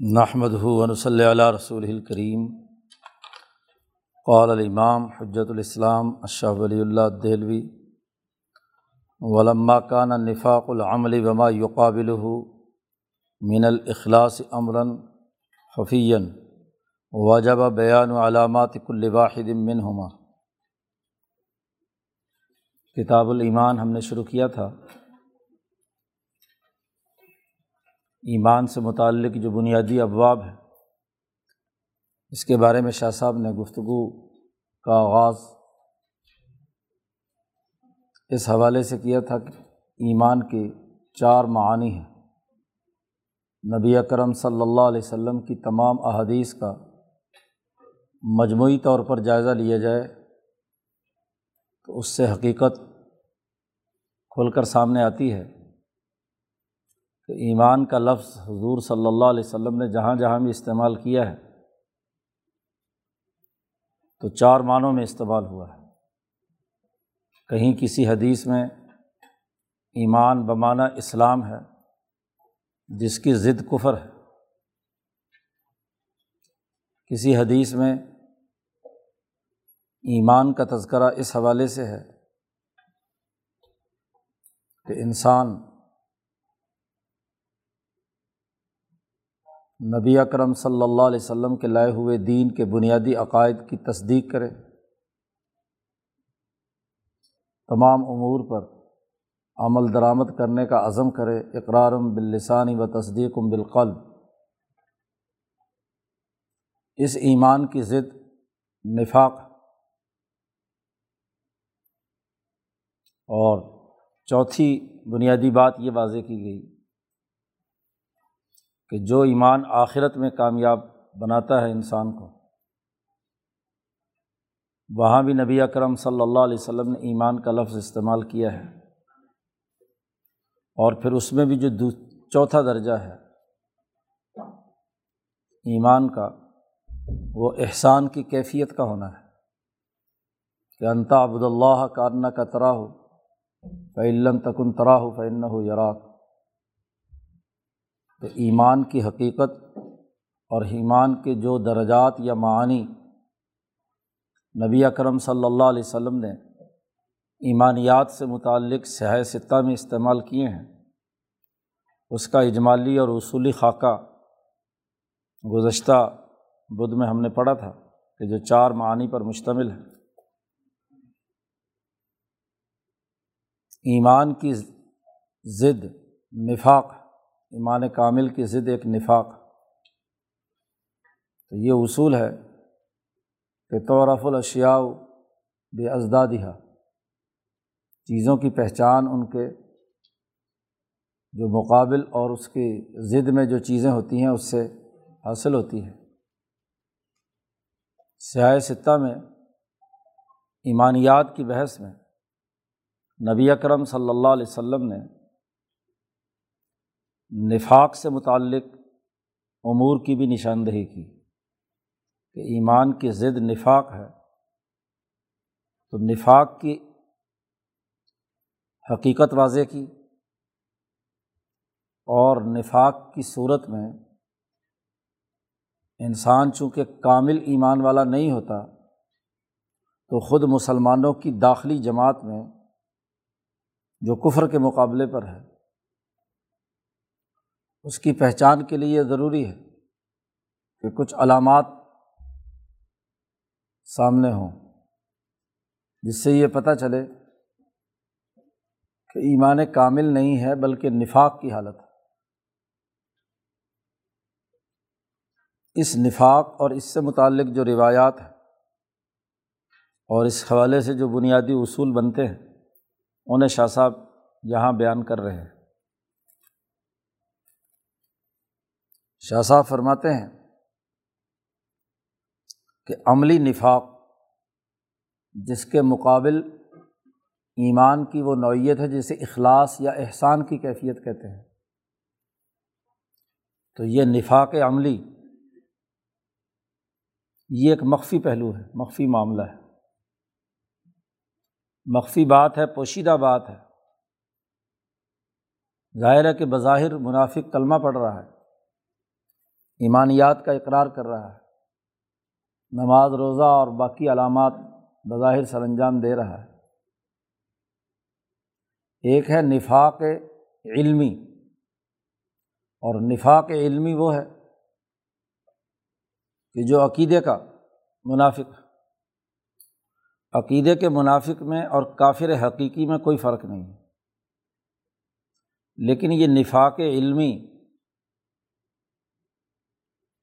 نحمد ہُون صلی علیہ رسول الکریم قال الامام حجت الاسلام اشہ ولی اللہ دہلوی ولما کان نفاق العمل وما یقابل من الاخلاص امراً حفیً واجب بیان علامات کل واحد منہما کتاب الایمان ہم نے شروع کیا تھا ایمان سے متعلق جو بنیادی ابواب ہے اس کے بارے میں شاہ صاحب نے گفتگو کا آغاز اس حوالے سے کیا تھا کہ ایمان کے چار معانی ہیں۔ نبی اکرم صلی اللہ علیہ وسلم کی تمام احادیث کا مجموعی طور پر جائزہ لیا جائے تو اس سے حقیقت کھل کر سامنے آتی ہے۔ کہ ایمان کا لفظ حضور صلی اللہ علیہ وسلم نے جہاں جہاں بھی استعمال کیا ہے، تو چار معنوں میں استعمال ہوا ہے۔ کہیں کسی حدیث میں ایمان بمانہ اسلام ہے، جس کی ضد کفر ہے۔ کسی حدیث میں ایمان کا تذکرہ اس حوالے سے ہے کہ انسان نبی اکرم صلی اللہ علیہ وسلم کے لائے ہوئے دین کے بنیادی عقائد کی تصدیق کرے۔ تمام امور پر عمل درآمد کرنے کا عزم کرے۔ اقرارم باللسانی و تصدیقم بالقلب۔ اس ایمان کی ضد نفاق۔ اور چوتھی بنیادی بات یہ واضح کی گئی۔ کہ جو ایمان آخرت میں کامیاب بناتا ہے انسان کو۔ وہاں بھی نبی اکرم صلی اللہ علیہ وسلم نے ایمان کا لفظ استعمال کیا ہے۔ اور پھر اس میں بھی جو چوتھا درجہ ہے، ایمان کا، وہ احسان کی کیفیت کا ہونا ہے۔ کہ انتا عبد اللہ کارنا کا ترا ہو فعلم تکن ترا ہو فعن ہو یراک۔ تو ایمان کی حقیقت اور ایمان کے جو درجات یا معانی نبی اکرم صلی اللہ علیہ وسلم نے ایمانیات سے متعلق سیاح ستہ میں استعمال کیے ہیں، اس کا اجمالی اور اصولی خاکہ گزشتہ بدھ میں ہم نے پڑھا تھا کہ جو چار معانی پر مشتمل ہے ایمان کی ضد، نفاق ایمان کامل کی ضد ایک نفاق۔ تو یہ اصول ہے کہ طورف الاشیاء بے ازدادہ چیزوں کی پہچان ان کے جو مقابل اور اس کی ضد میں جو چیزیں ہوتی ہیں، اس سے حاصل ہوتی ہے سیاہ ستہ میں ایمانیات کی بحث میں نبی اکرم صلی اللہ علیہ وسلم نے نفاق سے متعلق امور کی بھی نشاندہی کی کہ ایمان کی ضد نفاق ہے، تو نفاق کی حقیقت واضح کی اور نفاق کی صورت میں انسان چونکہ کامل ایمان والا نہیں ہوتا تو خود مسلمانوں کی داخلی جماعت میں جو کفر کے مقابلے پر ہے اس کی پہچان کے لیے ضروری ہے کہ کچھ علامات سامنے ہوں، جس سے یہ پتہ چلے کہ ایمان کامل نہیں ہے بلکہ نفاق کی حالت ہے۔ اس نفاق اور اس سے متعلق جو روایات ہیں اور اس حوالے سے جو بنیادی اصول بنتے ہیں، انہیں شاہ صاحب یہاں بیان کر رہے ہیں۔ شاہ صاحب فرماتے ہیں کہ عملی نفاق جس کے مقابل ایمان کی وہ نوعیت ہے جسے اخلاص یا احسان کی کیفیت کہتے ہیں، تو یہ نفاق عملی یہ ایک مخفی پہلو ہے، مخفی معاملہ ہے۔ مخفی بات ہے، پوشیدہ بات ہے۔ ظاہر ہے کہ بظاہر منافق کلمہ پڑ رہا ہے۔ ایمانیات کا اقرار کر رہا ہے۔ نماز، روزہ اور باقی علامات بظاہر سر انجام دے رہا ہے۔ ایک ہے نفاق علمی۔ اور نفاق علمی وہ ہے کہ جو عقیدے کا منافق عقیدے کے منافق میں اور کافر حقیقی میں کوئی فرق نہیں ہے۔ لیکن یہ نفاق علمی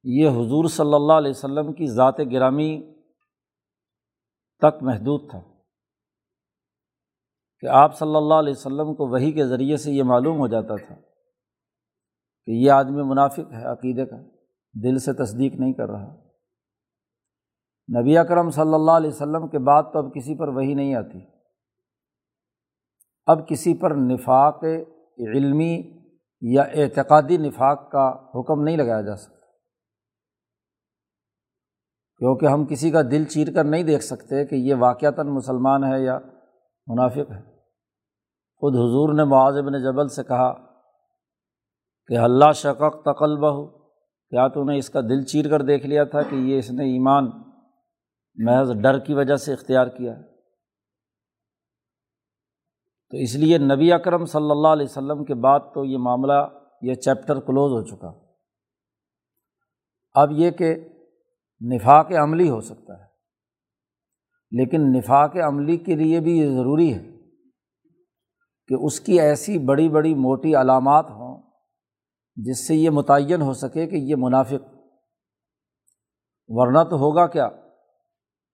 یہ حضور صلی اللہ علیہ وسلم کی ذات گرامی تک محدود تھا کہ آپ صلی اللہ علیہ وسلم کو وہی کے ذریعے سے یہ معلوم ہو جاتا تھا کہ یہ آدمی منافق ہے، عقیدے کا، دل سے تصدیق نہیں کر رہا۔ نبی اکرم صلی اللہ علیہ وسلم کے بعد تو اب کسی پر وہی نہیں آتی۔ اب کسی پر نفاق علمی یا اعتقادی نفاق کا حکم نہیں لگایا جا سکتا۔ کیونکہ ہم کسی کا دل چیر کر نہیں دیکھ سکتے کہ یہ واقعتاً مسلمان ہے یا منافق ہے۔ خود حضور نے بن جبل سے کہا کہ اللہ شقق تقلبہ ہو کیا تو نے اس کا دل چیر کر دیکھ لیا تھا کہ یہ اس نے ایمان محض ڈر کی وجہ سے اختیار کیا تو اس لیے نبی اکرم صلی اللہ علیہ وسلم کے بعد تو یہ معاملہ، یہ چیپٹر کلوز ہو چکا۔ اب یہ کہ نفاق عملی ہو سکتا ہے۔ لیکن نفاق عملی کے لیے بھی یہ ضروری ہے کہ اس کی ایسی بڑی بڑی موٹی علامات ہوں جس سے یہ متعین ہو سکے کہ یہ منافق۔ ورنہ تو ہوگا کیا؟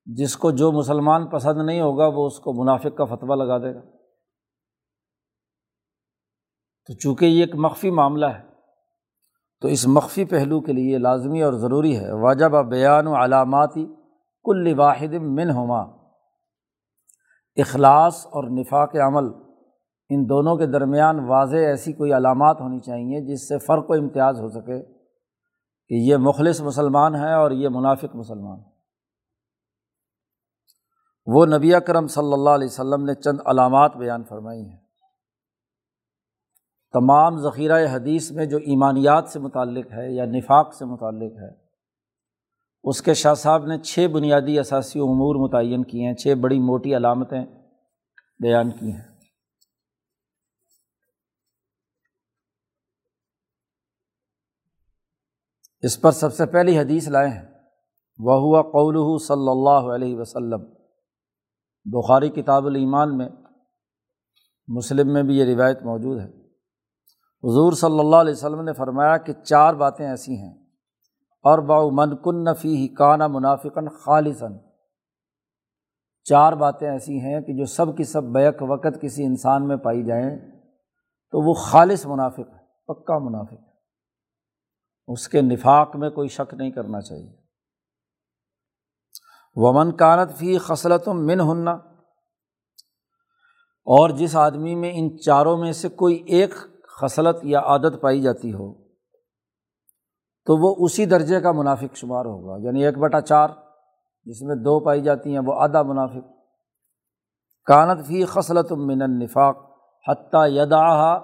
جس کو جو مسلمان پسند نہیں ہوگا وہ اس کو منافق کا فتویٰ لگا دے گا۔ تو چونکہ یہ ایک مخفی معاملہ ہے تو اس مخفی پہلو کے لیے لازمی اور ضروری ہے واجب بیان و علاماتی کل واحد من ہما اخلاص اور نفاق عمل، ان دونوں کے درمیان واضح ایسی کوئی علامات ہونی چاہیے جس سے فرق و امتیاز ہو سکے کہ یہ مخلص مسلمان ہے اور یہ منافق مسلمان۔ وہ نبی کرم صلی اللہ علیہ وسلم نے چند علامات بیان فرمائی ہیں۔ تمام ذخیرہ حدیث میں جو ایمانیات سے متعلق ہے یا نفاق سے متعلق ہے، اس کے شاہ صاحب نے چھ بنیادی اثاثی امور متعین کیے ہیں، چھ بڑی موٹی علامتیں بیان کی ہیں۔ اس پر سب سے پہلی حدیث لائے ہیں۔ وہ ہوا قول صلی اللہ علیہ وسلم۔ بخاری کتاب الایمان میں، مسلم میں بھی یہ روایت موجود ہے۔ حضور صلی اللہ علیہ وسلم نے فرمایا کہ چار باتیں ایسی ہیں۔ اور باؤ من کن نفی ہی کانا منافقن خالصاً۔ چار باتیں ایسی ہیں کہ جو سب کی سب بیک وقت کسی انسان میں پائی جائیں تو وہ خالص منافق ہے، پکا منافق ہے۔ اس کے نفاق میں کوئی شک نہیں کرنا چاہیے۔ ومن کانت فی خصلت من ہننا اور جس آدمی میں ان چاروں میں سے کوئی ایک خصلت یا عادت پائی جاتی ہو، تو وہ اسی درجے کا منافق شمار ہوگا۔ یعنی ایک بٹا چار، جس میں دو پائی جاتی ہیں، وہ آدھا منافق۔ کانت فی خصلت من النفاق حتیٰ یدا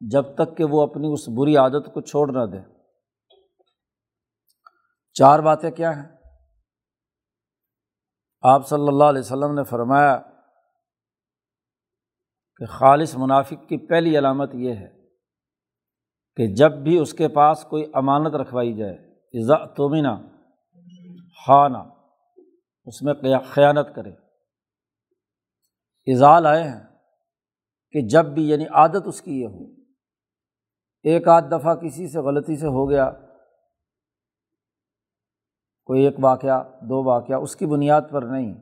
جب تک کہ وہ اپنی اس بری عادت کو چھوڑ نہ دے۔ چار باتیں کیا ہیں؟ آپ صلی اللہ علیہ وسلم نے فرمایا کہ خالص منافق کی پہلی علامت یہ ہے کہ جب بھی اس کے پاس کوئی امانت رکھوائی جائے عزا تومنا خانہ اس میں خیانت کرے۔ اضال آئے ہیں کہ جب بھی یعنی عادت اس کی یہ ہو۔ ایک آدھ دفعہ کسی سے غلطی سے ہو گیا، کوئی ایک واقعہ، دو واقعہ، اس کی بنیاد پر نہیں۔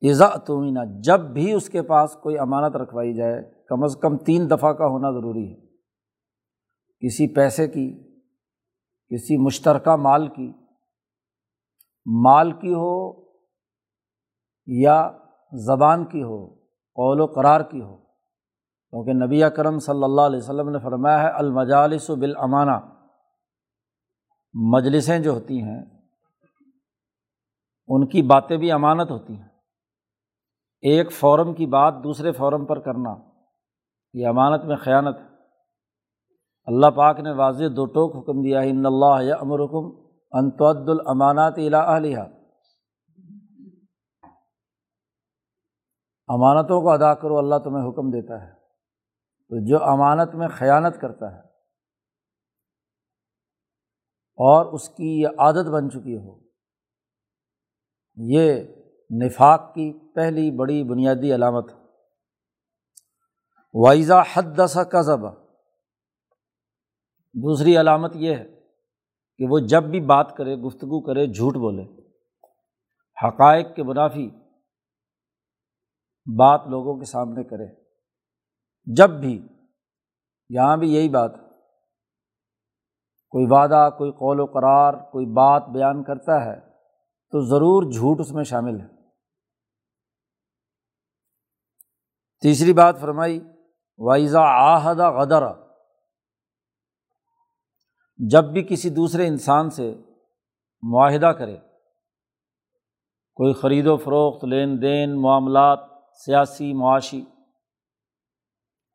ایزا تومینہ جب بھی اس کے پاس کوئی امانت رکھوائی جائے، کم از کم تین دفعہ کا ہونا ضروری ہے۔ کسی پیسے کی، کسی مشترکہ مال کی مال کی ہو یا زبان کی ہو، قول و قرار کی ہو۔ کیونکہ نبی کرم صلی اللہ علیہ وسلم نے فرمایا ہے، المجالس و بالامانہ۔ مجلسیں جو ہوتی ہیں، ان کی باتیں بھی امانت ہوتی ہیں۔ ایک فورم کی بات دوسرے فورم پر کرنا، یہ امانت میں خیانت ہے۔ اللہ پاک نے واضح دو ٹوک حکم دیا ہے، ان اللہ امرکم انتعد الامانات الہلیہ امانتوں کو ادا کرو، اللہ تمہیں حکم دیتا ہے۔ تو جو امانت میں خیانت کرتا ہے اور اس کی یہ عادت بن چکی ہو، یہ نفاق کی پہلی بڑی بنیادی علامت وائزا حد دسا کا ذبح دوسری علامت یہ ہے کہ وہ جب بھی بات کرے، گفتگو کرے، جھوٹ بولے، حقائق کے منافی بات لوگوں کے سامنے کرے، جب بھی، یہاں بھی یہی بات، کوئی وعدہ، کوئی قول و قرار، کوئی بات بیان کرتا ہے، تو ضرور جھوٹ اس میں شامل ہے۔ تیسری بات فرمائی وائزا آحدہ غدرا جب بھی کسی دوسرے انسان سے معاہدہ کرے، کوئی خرید و فروخت، لین دین، معاملات، سیاسی، معاشی،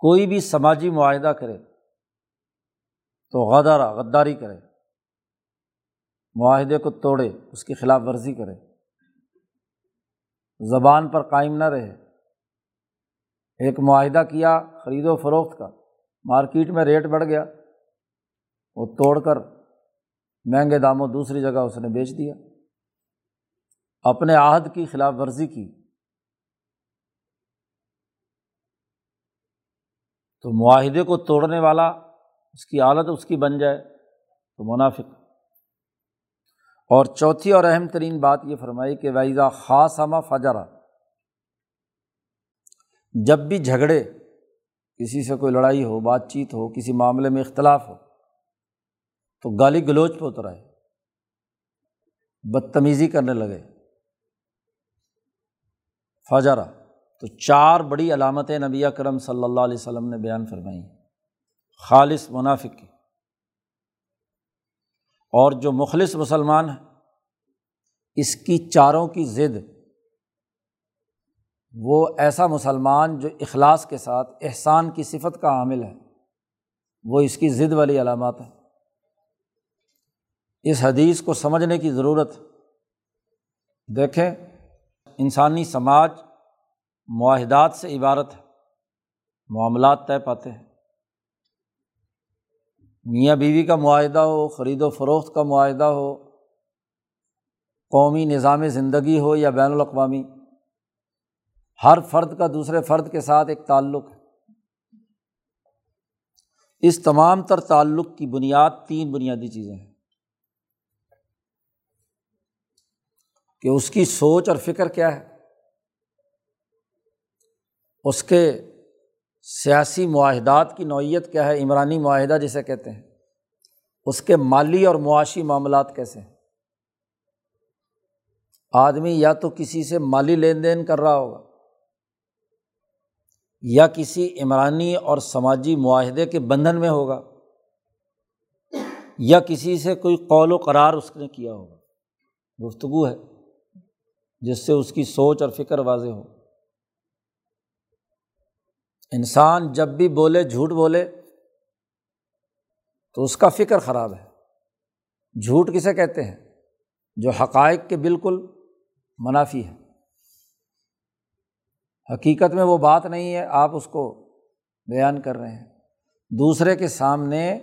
کوئی بھی سماجی معاہدہ کرے تو غدارہ، غداری کرے، معاہدے کو توڑے، اس کی خلاف ورزی کرے، زبان پر قائم نہ رہے۔ ایک معاہدہ کیا، خرید و فروخت کا، مارکیٹ میں ریٹ بڑھ گیا۔ وہ توڑ کر مہنگے داموں دوسری جگہ اس نے بیچ دیا۔ اپنے عہد کی خلاف ورزی کی۔ تو معاہدے کو توڑنے والا اس کی عادت اس کی بن جائے تو منافق۔ اور چوتھی اور اہم ترین بات یہ فرمائی کہ وائزہ خاص ہمہ فجرا جب بھی جھگڑے، کسی سے کوئی لڑائی ہو، بات چیت ہو، کسی معاملے میں اختلاف ہو تو گالی گلوچ پہ اتر آئے بدتمیزی کرنے لگے۔ فجرا تو چار بڑی علامتیں نبی کرم صلی اللہ علیہ وسلم نے بیان فرمائی خالص منافق۔ کی اور جو مخلص مسلمان ہے اس کی چاروں کی ضد۔ وہ ایسا مسلمان جو اخلاص کے ساتھ، احسان کی صفت کا حامل ہے۔ وہ اس کی ضد والی علامات ہے اس حدیث کو سمجھنے کی ضرورت دیکھیں، انسانی سماج معاہدات سے عبارت ہے، معاملات طے پاتے ہیں۔ میاں بیوی کا معاہدہ ہو، خرید و فروخت کا معاہدہ ہو، قومی نظام زندگی ہو یا بین الاقوامی، ہر فرد کا دوسرے فرد کے ساتھ ایک تعلق ہے۔ اس تمام تر تعلق کی بنیاد تین بنیادی چیزیں ہیں۔ کہ اس کی سوچ اور فکر کیا ہے؟ اس کے سیاسی معاہدات کی نوعیت کیا ہے؟ عمرانی معاہدہ جسے کہتے ہیں۔ اس کے مالی اور معاشی معاملات کیسے ہیں؟ آدمی یا تو کسی سے مالی لین دین کر رہا ہوگا، یا کسی عمرانی اور سماجی معاہدے کے بندھن میں ہوگا، یا کسی سے کوئی قول و قرار اس نے کیا ہوگا۔ گفتگو ہے۔ جس سے اس کی سوچ اور فکر واضح ہو۔ انسان جب بھی بولے، جھوٹ بولے، تو اس کا فکر خراب ہے۔ جھوٹ کسے کہتے ہیں؟ جو حقائق کے بالکل منافی ہے حقیقت میں وہ بات نہیں ہے، آپ اس کو بیان کر رہے ہیں۔ دوسرے کے سامنے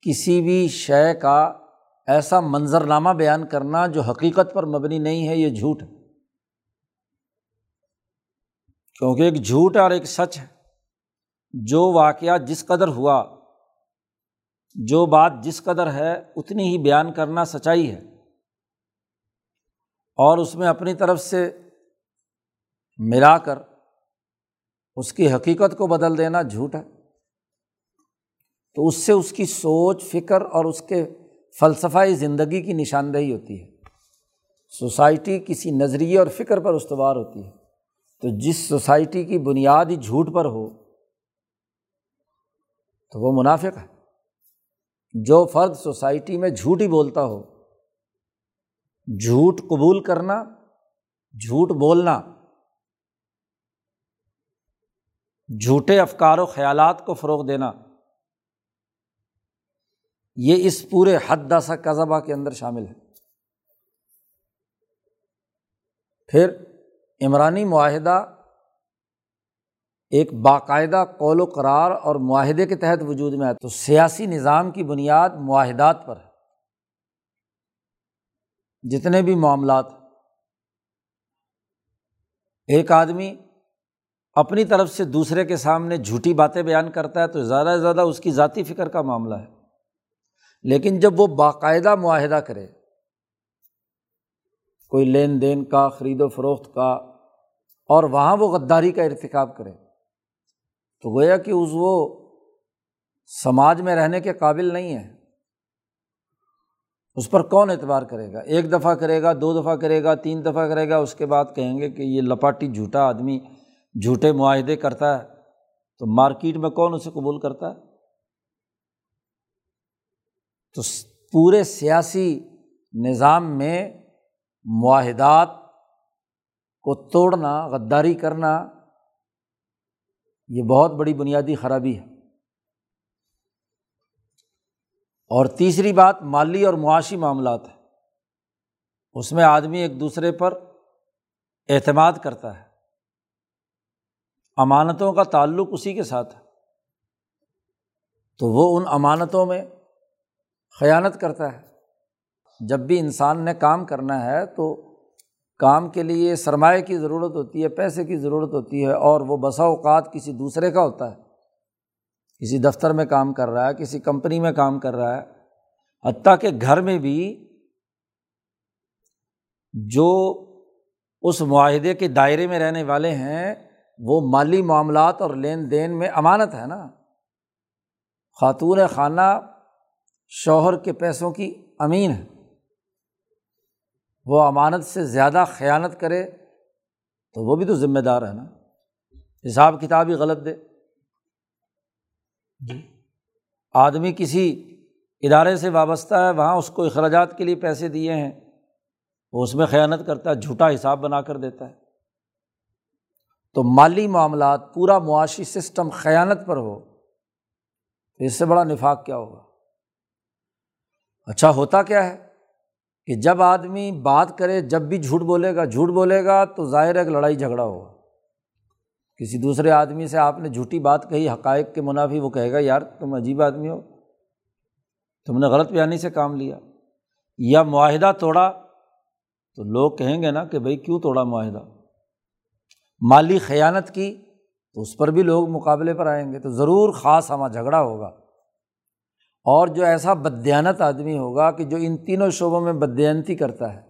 کسی بھی شے کا ایسا منظرنامہ بیان کرنا جو حقیقت پر مبنی نہیں ہے، یہ جھوٹ ہے۔ کیونکہ ایک جھوٹ اور ایک سچ ہے۔ جو واقعہ جس قدر ہوا، جو بات جس قدر ہے، اتنی ہی بیان کرنا سچائی ہے۔ اور اس میں اپنی طرف سے ملا کر اس کی حقیقت کو بدل دینا جھوٹ ہے۔ تو اس سے اس کی سوچ، فکر اور اس کے فلسفہ زندگی کی نشاندہی ہوتی ہے۔ سوسائٹی کسی نظریے اور فکر پر استوار ہوتی ہے۔ تو جس سوسائٹی کی بنیاد ہی جھوٹ پر ہو، تو وہ منافق ہے۔ جو فرد سوسائٹی میں جھوٹ ہی بولتا ہو، جھوٹ قبول کرنا، جھوٹ بولنا، جھوٹے افکار و خیالات کو فروغ دینا۔ یہ اس پورے حد سا قذبہ کے اندر شامل ہے۔ پھر عمرانی معاہدہ ایک باقاعدہ قول و قرار اور معاہدے کے تحت وجود میں آئے تو سیاسی نظام کی بنیاد معاہدات پر ہے۔ جتنے بھی معاملات ایک آدمی اپنی طرف سے دوسرے کے سامنے جھوٹی باتیں بیان کرتا ہے تو زیادہ سے زیادہ اس کی ذاتی فکر کا معاملہ ہے۔ لیکن جب وہ باقاعدہ معاہدہ کرے، کوئی لین دین کا، خرید و فروخت کا، اور وہاں وہ غداری کا ارتکاب کرے، تو گویا کہ اس وہ سماج میں رہنے کے قابل نہیں ہے۔ اس پر کون اعتبار کرے گا؟ ایک دفعہ کرے گا، دو دفعہ کرے گا، تین دفعہ کرے گا، اس کے بعد کہیں گے کہ یہ لپاٹی جھوٹا آدمی، جھوٹے معاہدے کرتا ہے، تو مارکیٹ میں کون اسے قبول کرتا ہے؟ تو پورے سیاسی نظام میں معاہدات کو توڑنا، غداری کرنا، یہ بہت بڑی بنیادی خرابی ہے۔ اور تیسری بات، مالی اور معاشی معاملات ہے اس میں آدمی ایک دوسرے پر اعتماد کرتا ہے۔ امانتوں کا تعلق اسی کے ساتھ ہے۔ تو وہ ان امانتوں میں خیانت کرتا ہے۔ جب بھی انسان نے کام کرنا ہے تو کام کے لیے سرمایہ کی ضرورت ہوتی ہے، پیسے کی ضرورت ہوتی ہے اور وہ بسا اوقات کسی دوسرے کا ہوتا ہے۔ کسی دفتر میں کام کر رہا ہے، کسی کمپنی میں کام کر رہا ہے۔ حتیٰ کہ گھر میں بھی جو اس معاہدے کے دائرے میں رہنے والے ہیں، وہ مالی معاملات اور لین دین میں امانت ہے نا۔ خاتون خانہ شوہر کے پیسوں کی امین ہے۔ وہ امانت سے زیادہ خیانت کرے تو وہ بھی تو ذمہ دار ہے نا۔ حساب کتاب ہی غلط دے۔ جی۔ آدمی کسی ادارے سے وابستہ ہے وہاں اس کو اخراجات کے لیے پیسے دیے ہیں وہ اس میں خیانت کرتا ہے جھوٹا حساب بنا کر دیتا ہے۔ تو مالی معاملات پورا معاشی سسٹم خیانت پر ہو تو اس سے بڑا نفاق کیا ہوگا؟ اچھا ہوتا کیا ہے کہ جب آدمی بات کرے، جب بھی جھوٹ بولے گا، جھوٹ بولے گا تو ظاہر ہے ایک لڑائی جھگڑا ہوگا۔ کسی دوسرے آدمی سے آپ نے جھوٹی بات کہی، حقائق کے منافی، وہ کہے گا، یار، تم عجیب آدمی ہو۔ تم نے غلط بیانی سے کام لیا۔ یا معاہدہ توڑا تو لوگ کہیں گے نا کہ بھائی کیوں توڑا معاہدہ؟ مالی خیانت کی تو اس پر بھی لوگ مقابلے پر آئیں گے۔ تو ضرور خاص ہمہ جھگڑا ہوگا۔ اور جو ایسا بدیانت آدمی ہوگا کہ جو ان تینوں شعبوں میں بدیانتی کرتا ہے،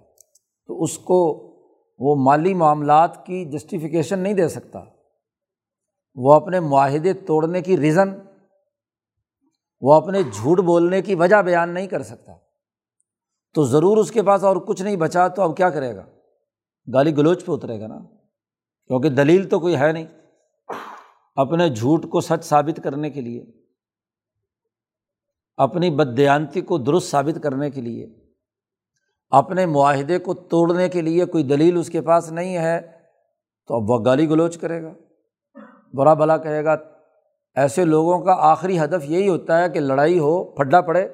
تو اس کو وہ مالی معاملات کی جسٹیفیکیشن نہیں دے سکتا۔ وہ اپنے معاہدے توڑنے کی ریزن وہ اپنے جھوٹ بولنے کی وجہ بیان نہیں کر سکتا۔ تو ضرور اس کے پاس اور کچھ نہیں بچا تو اب کیا کرے گا؟ گالی گلوچ پہ اترے گا نا۔ کیونکہ دلیل تو کوئی ہے نہیں۔ اپنے جھوٹ کو سچ ثابت کرنے کے لیے۔ اپنی بدیانتی کو درست ثابت کرنے کے لیے، اپنے معاہدے کو توڑنے کے لیے کوئی دلیل اس کے پاس نہیں ہے، تو اب وہ گالی گلوچ کرے گا۔ برا بلا کہے گا۔ ایسے لوگوں کا آخری ہدف یہی ہوتا ہے کہ لڑائی ہو، پھڈا پڑے۔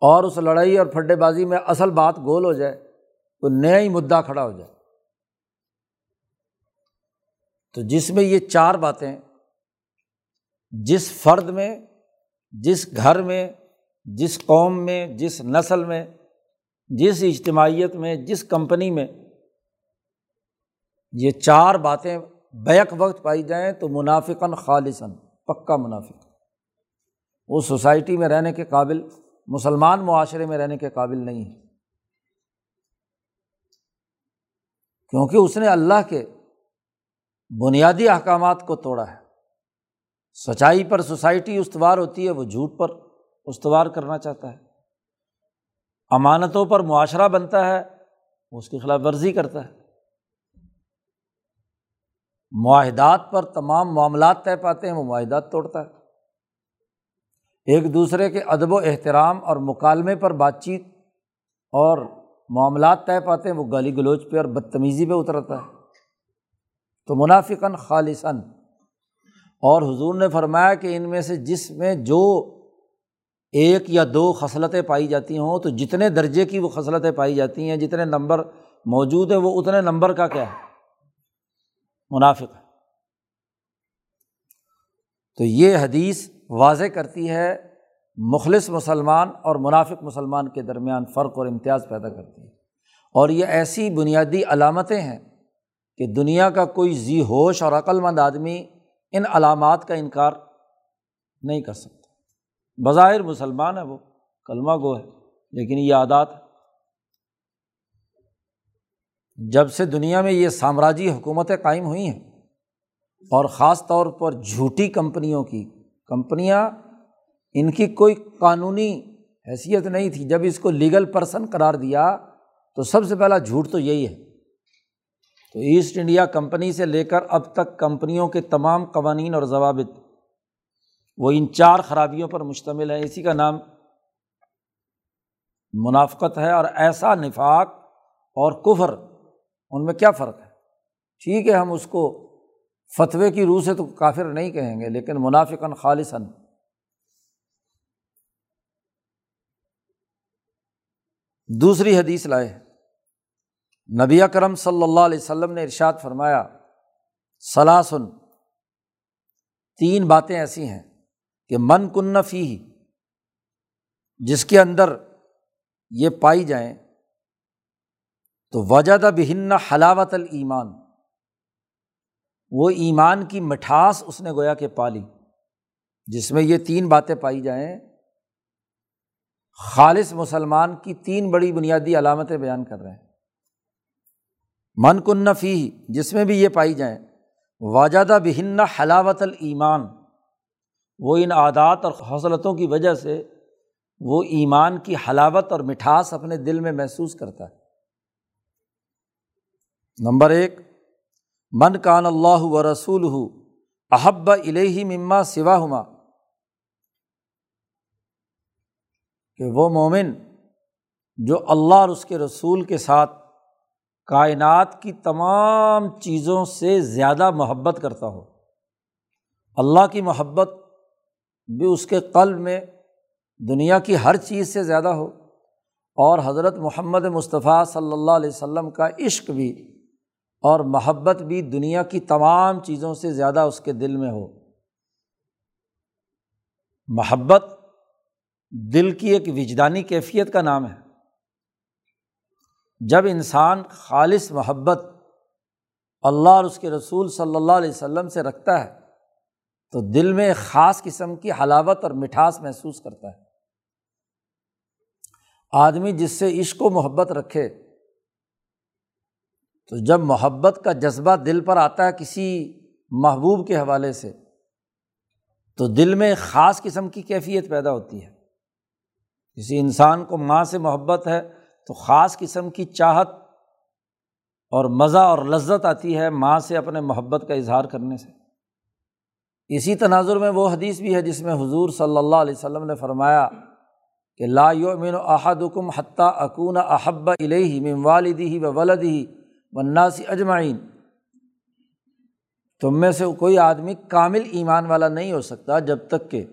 اور اس لڑائی اور پھڈے بازی میں اصل بات گول ہو جائے تو نیا ہی مدعا کھڑا ہو جائے۔ تو جس میں یہ چار باتیں، جس فرد میں جس گھر میں، جس قوم میں، جس نسل میں، جس اجتماعیت میں، جس کمپنی میں یہ چار باتیں بیک وقت پائی جائیں تو منافقاً خالصاً، پکا منافق۔ وہ سوسائٹی میں رہنے کے قابل، مسلمان معاشرے میں رہنے کے قابل نہیں ہے کیونکہ اس نے اللہ کے بنیادی احکامات کو توڑا ہے۔ سچائی پر سوسائٹی استوار ہوتی ہے، وہ جھوٹ پر استوار کرنا چاہتا ہے۔ امانتوں پر معاشرہ بنتا ہے، وہ اس کی خلاف ورزی کرتا ہے۔ معاہدات پر تمام معاملات طے پاتے ہیں، وہ معاہدات توڑتا ہے۔ ایک دوسرے کے ادب و احترام اور مکالمے پر بات چیت اور معاملات طے پاتے ہیں، وہ گالی گلوچ پہ اور بدتمیزی پہ اترتا ہے۔ تو منافقاً خالصاً اور حضور نے فرمایا کہ ان میں سے جس میں جو ایک یا دو خصلتیں پائی جاتی ہوں، تو جتنے درجے کی وہ خصلتیں پائی جاتی ہیں، جتنے نمبر موجود ہیں، وہ اتنے نمبر کا کیا ہے؟ منافق ہے تو یہ حدیث واضح کرتی ہے مخلص مسلمان اور منافق مسلمان کے درمیان فرق اور امتیاز پیدا کرتی ہے۔ اور یہ ایسی بنیادی علامتیں ہیں کہ دنیا کا کوئی ذی ہوش اور عقل مند آدمی ان علامات کا انکار نہیں کر سکتا۔ بظاہر مسلمان ہے وہ، کلمہ گو ہے، لیکن یہ عادات جب سے دنیا میں یہ سامراجی حکومتیں قائم ہوئی ہیں، اور خاص طور پر جھوٹی کمپنیوں کی، کمپنیاں ان کی کوئی قانونی حیثیت نہیں تھی۔ جب اس کو لیگل پرسن قرار دیا، تو سب سے پہلا جھوٹ تو یہی ہے۔ تو ایسٹ انڈیا کمپنی سے لے کر اب تک کمپنیوں کے تمام قوانین اور ضوابط، وہ ان چار خرابیوں پر مشتمل ہے اسی کا نام منافقت ہے اور ایسا نفاق اور کفر، ان میں کیا فرق ہے؟ ٹھیک ہے، ہم اس کو فتوے کی روح سے تو کافر نہیں کہیں گے، لیکن منافقن خالصاً۔ دوسری حدیث لائے۔ نبی کرم صلی اللہ علیہ وسلم نے ارشاد فرمایا، سلاسن، تین باتیں ایسی ہیں کہ من کن فی جس کے اندر یہ پائی جائیں، تو وجد بہن حلاوت المان وہ ایمان کی مٹھاس اس نے گویا کہ پالی جس میں یہ تین باتیں پائی جائیں۔ خالص مسلمان کی تین بڑی بنیادی علامتیں بیان کر رہے ہیں۔ من کن فی جس میں بھی یہ پائی جائیں۔ واجدہ بہن حلاوت المان وہ ان عادات اور حوصلتوں کی وجہ سے وہ ایمان کی حلاوت اور مٹھاس اپنے دل میں محسوس کرتا ہے۔ نمبر ایک، من کان اللہ و رسول ہُو احب الہی مما سوا ہما کہ وہ مومن جو اللہ اور اس کے رسول کے ساتھ کائنات کی تمام چیزوں سے زیادہ محبت کرتا ہو اللہ کی محبت بھی اس کے قلب میں دنیا کی ہر چیز سے زیادہ ہو۔ اور حضرت محمد مصطفیٰ صلی اللہ علیہ وسلم کا عشق بھی اور محبت بھی دنیا کی تمام چیزوں سے زیادہ اس کے دل میں ہو۔ محبت دل کی ایک وجدانی کیفیت کا نام ہے۔ جب انسان خالص محبت اللہ اور اس کے رسول صلی اللہ علیہ وسلم سے رکھتا ہے، تو دل میں ایک خاص قسم کی حلاوت اور مٹھاس محسوس کرتا ہے۔ آدمی جس سے عشق و محبت رکھے، تو جب محبت کا جذبہ دل پر آتا ہے کسی محبوب کے حوالے سے، تو دل میں ایک خاص قسم کی کیفیت پیدا ہوتی ہے۔ کسی انسان کو ماں سے محبت ہے تو خاص قسم کی چاہت اور مزہ اور لذت آتی ہے ماں سے اپنے محبت کا اظہار کرنے سے۔ اسی تناظر میں وہ حدیث بھی ہے جس میں حضور صلی اللہ علیہ وسلم نے فرمایا کہ لا یؤمن احدکم حتیٰ اکون احب علیہ من والدی و ولدی وناسی اجمعین۔ تم میں سے کوئی آدمی کامل ایمان والا نہیں ہو سکتا جب تک کہ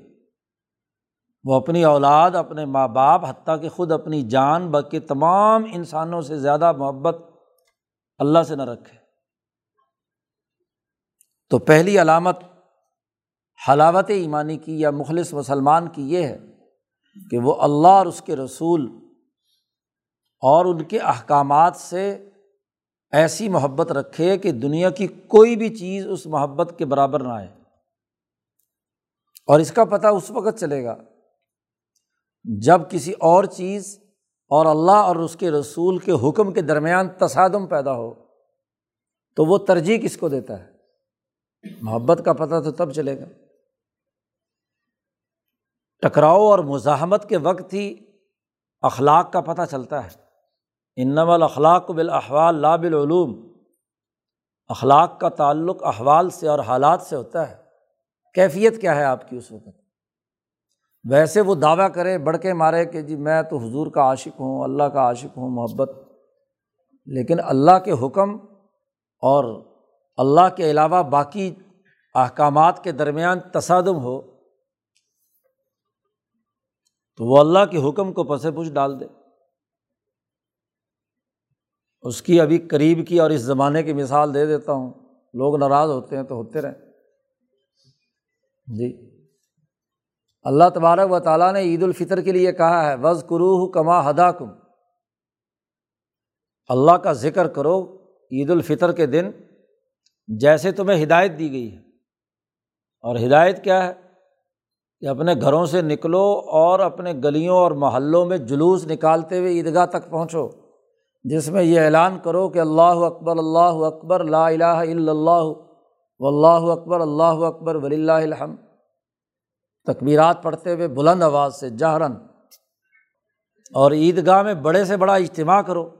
وہ اپنی اولاد، اپنے ماں باپ، حتیٰ کہ خود اپنی جان، بلکہ تمام انسانوں سے زیادہ محبت اللہ سے نہ رکھے۔ تو پہلی علامت حلاوت ایمانی کی یا مخلص مسلمان کی یہ ہے کہ وہ اللہ اور اس کے رسول اور ان کے احکامات سے ایسی محبت رکھے کہ دنیا کی کوئی بھی چیز اس محبت کے برابر نہ آئے۔ اور اس کا پتہ اس وقت چلے گا جب کسی اور چیز اور اللہ اور اس کے رسول کے حکم کے درمیان تصادم پیدا ہو، تو وہ ترجیح کس کو دیتا ہے؟ محبت کا پتہ تو تب چلے گا۔ ٹکراؤ اور مزاحمت کے وقت ہی اخلاق کا پتہ چلتا ہے۔ انم الاخلاق بالاحوال لا بالعلوم۔ اخلاق کا تعلق احوال سے اور حالات سے ہوتا ہے۔ کیفیت کیا ہے آپ کی اس وقت؟ ویسے وہ دعویٰ کرے، بڑھ کے مارے کہ جی میں تو حضور کا عاشق ہوں، اللہ کا عاشق ہوں، محبت۔ لیکن اللہ کے حکم اور اللہ کے علاوہ باقی احکامات کے درمیان تصادم ہو تو وہ اللہ کے حکم کو پس پوچھ ڈال دے۔ اس کی ابھی قریب کی اور اس زمانے کی مثال دے دیتا ہوں۔ لوگ ناراض ہوتے ہیں تو ہوتے رہیں۔ جی۔ اللہ تبارک و تعالیٰ نے عید الفطر کے لیے کہا ہے وز قروح کما ہدا کم اللہ کا ذکر کرو عید الفطر کے دن جیسے تمہیں ہدایت دی گئی ہے۔ اور ہدایت کیا ہے؟ کہ اپنے گھروں سے نکلو اور اپنے گلیوں اور محلوں میں جلوس نکالتے ہوئے عیدگاہ تک پہنچو، جس میں یہ اعلان کرو کہ اللہ اکبر اللہ اکبر، لا الہ الا اللہ و اللہ اکبر اللہ اکبر ولی اللہ الحم تکبیرات پڑھتے ہوئے بلند آواز سے جہرن اور عیدگاہ میں بڑے سے بڑا اجتماع کرو،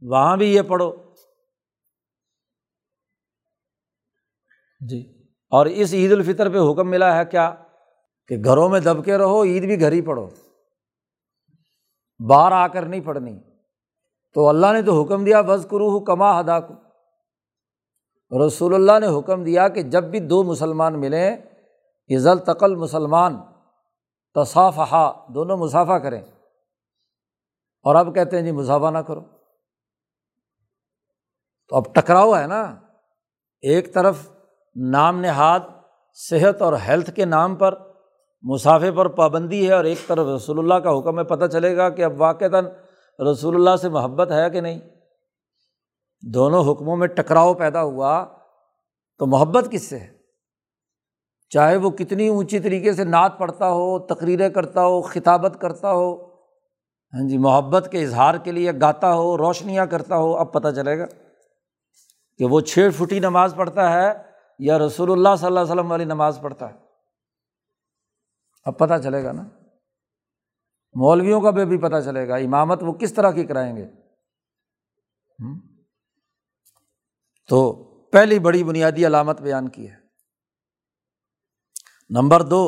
وہاں بھی یہ پڑھو۔ جی اور اس عید الفطر پہ حکم ملا ہے کیا؟ کہ گھروں میں دب کے رہو، عید بھی گھر ہی پڑھو۔ باہر آ کر نہیں پڑھنی۔ تو اللہ نے تو حکم دیا بز کرو کما ہدا کو رسول اللہ نے حکم دیا کہ جب بھی دو مسلمان ملیں عزل تقل مسلمان تصافہ دونوں مسافہ کریں۔ اور اب کہتے ہیں جی مسافہ نہ کرو۔ تو اب ٹکراؤ ہے نا۔ ایک طرف نام نہاد، صحت اور ہیلتھ کے نام پر مسافے پر پابندی ہے اور ایک طرف رسول اللہ کا حکم ہے، پتہ چلے گا کہ اب واقعتاً رسول اللہ سے محبت ہے کہ نہیں۔ دونوں حکموں میں ٹکراؤ پیدا ہوا تو محبت کس سے ہے؟ چاہے وہ کتنی اونچی طریقے سے نعت پڑھتا ہو، تقریریں کرتا ہو، خطابت کرتا ہو ہاں جی محبت کے اظہار کے لیے گاتا ہو، روشنیاں کرتا ہو، اب پتہ چلے گا کہ وہ چھ فٹی نماز پڑھتا ہے یا رسول اللہ صلی اللہ علیہ وسلم والی نماز پڑھتا ہے۔ اب پتہ چلے گا نا۔ مولویوں کا بھی بھی پتہ چلے گا، امامت وہ کس طرح کی کرائیں گے۔ تو پہلی بڑی بنیادی علامت بیان کی ہے۔ نمبر دو،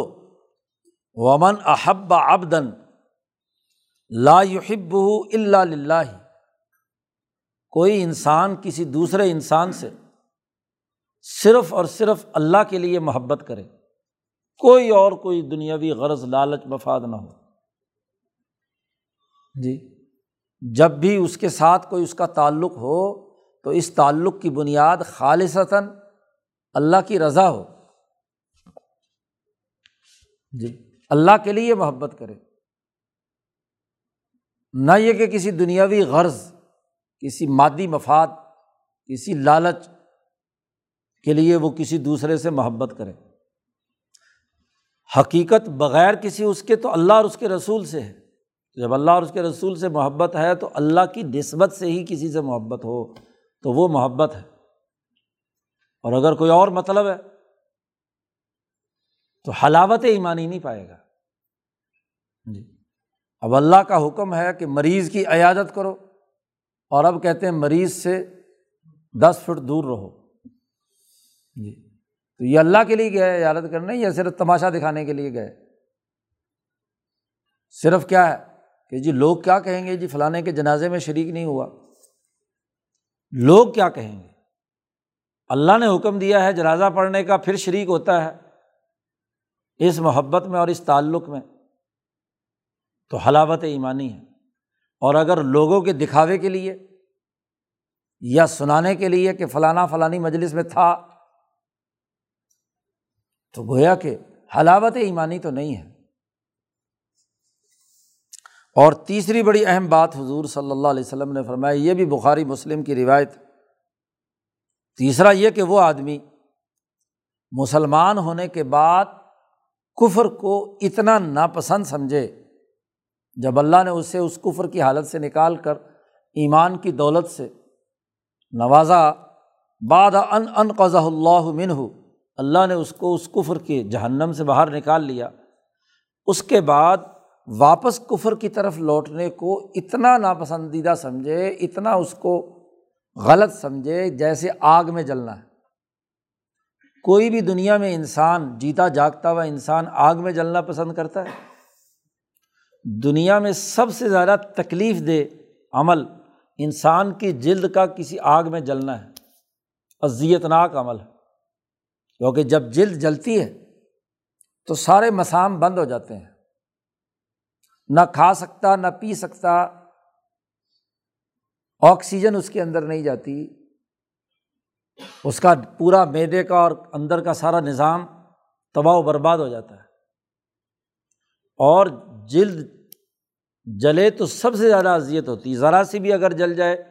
ومن احب ابدن لا یحب اللہ کوئی انسان، کسی دوسرے انسان سے صرف اور صرف اللہ کے لیے محبت کرے، کوئی اور کوئی دنیاوی غرض، لالچ، مفاد نہ ہو۔ جی جب بھی اس کے ساتھ کوئی اس کا تعلق ہو، تو اس تعلق کی بنیاد خالصتاً اللہ کی رضا ہو۔ جی اللہ کے لیے محبت کرے۔ نہ یہ کہ کسی دنیاوی غرض، کسی مادی مفاد، کسی لالچ کے لیے وہ کسی دوسرے سے محبت کرے۔ حقیقت بغیر کسی اس کے تو اللہ اور اس کے رسول سے ہے۔ جب اللہ اور اس کے رسول سے محبت ہے تو اللہ کی نسبت سے ہی کسی سے محبت ہو تو وہ محبت ہے۔ اور اگر کوئی اور مطلب ہے تو حلاوت ایمانی نہیں پائے گا۔ جی۔ اب اللہ کا حکم ہے کہ مریض کی عیادت کرو اور اب کہتے ہیں مریض سے دس فٹ دور رہو۔ جی۔ تو یہ اللہ کے لیے گئے عیادت کرنے یا صرف تماشا دکھانے کے لیے گئے؟ صرف کیا ہے کہ جی لوگ کیا کہیں گے؟ جی فلانے کے جنازے میں شریک نہیں ہوا۔ لوگ کیا کہیں گے؟ اللہ نے حکم دیا ہے جنازہ پڑھنے کا پھر شریک ہوتا ہے۔ اس محبت میں اور اس تعلق میں تو حلاوت ایمانی ہے۔ اور اگر لوگوں کے دکھاوے کے لیے یا سنانے کے لیے کہ فلانا فلانی مجلس میں تھا، تو گویا کہ حلاوت ایمانی تو نہیں ہے۔ اور تیسری بڑی اہم بات حضور صلی اللہ علیہ وسلم نے فرمایا یہ بھی بخاری مسلم کی روایت۔ تیسرا یہ کہ وہ آدمی مسلمان ہونے کے بعد کفر کو اتنا ناپسند سمجھے، جب اللہ نے اسے اس کفر کی حالت سے نکال کر ایمان کی دولت سے نوازا باد ان ان قضا اللہ منہ، اللہ نے اس کو اس کفر کے جہنم سے باہر نکال لیا۔ اس کے بعد واپس کفر کی طرف لوٹنے کو اتنا ناپسندیدہ سمجھے، اتنا اس کو غلط سمجھے جیسے آگ میں جلنا ہے۔ کوئی بھی دنیا میں انسان، جیتا جاگتا ہوا انسان آگ میں جلنا پسند کرتا ہے۔ دنیا میں سب سے زیادہ تکلیف دہ عمل انسان کی جلد کا کسی آگ میں جلنا ہے۔ اذیت ناک عمل ہے۔ کیونکہ جب جلد جلتی ہے تو سارے مسام بند ہو جاتے ہیں۔ نہ کھا سکتا، نہ پی سکتا، آکسیجن اس کے اندر نہیں جاتی۔ اس کا پورا میدے کا اور اندر کا سارا نظام تباہ و برباد ہو جاتا ہے۔ اور جلد جلے تو سب سے زیادہ اذیت ہوتی ہے۔ ذرا سی بھی اگر جل جائے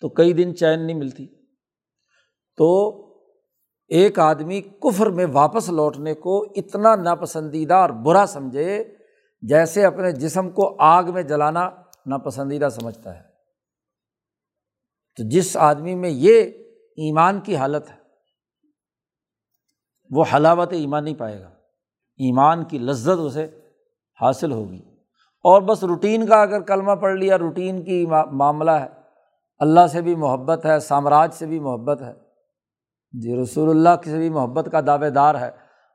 تو کئی دن چین نہیں ملتی۔ تو ایک آدمی کفر میں واپس لوٹنے کو اتنا ناپسندیدہ اور برا سمجھے جیسے اپنے جسم کو آگ میں جلانا ناپسندیدہ سمجھتا ہے۔ تو جس آدمی میں یہ ایمان کی حالت ہے۔ وہ حلاوت ایمان نہیں پائے گا۔ ایمان کی لذت اسے حاصل ہوگی۔ اور بس روٹین کا اگر کلمہ پڑھ لیا، روٹین کی معاملہ ہے۔ اللہ سے بھی محبت ہے، سامراج سے بھی محبت ہے۔ جی رسول اللہ سے بھی محبت کا دعوے دار ہے۔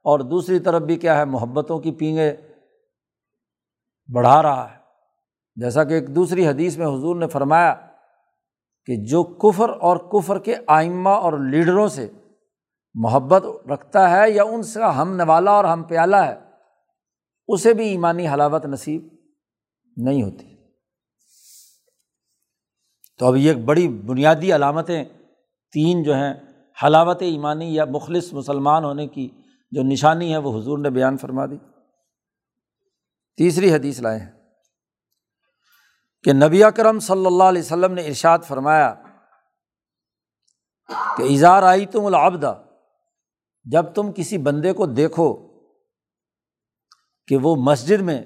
اور دوسری طرف بھی کیا ہے، محبتوں کی پینگیں بڑھا رہا ہے۔ جیسا کہ ایک دوسری حدیث میں حضور نے فرمایا کہ جو کفر اور کفر کے آئمہ اور لیڈروں سے محبت رکھتا ہے یا ان سے ہم نوالا اور ہم پیالہ ہے، اسے بھی ایمانی حلاوت نصیب نہیں ہوتی۔ تو اب یہ بڑی بنیادی علامتیں تین جو ہیں، حلاوت ایمانی یا مخلص مسلمان ہونے کی جو نشانی ہے، وہ حضور نے بیان فرما دی۔ تیسری حدیث لائے ہیں۔ کہ نبی اکرم صلی اللہ علیہ وسلم نے ارشاد فرمایا کہ اظہار آئی تم العبدہ جب تم کسی بندے کو دیکھو کہ وہ مسجد میں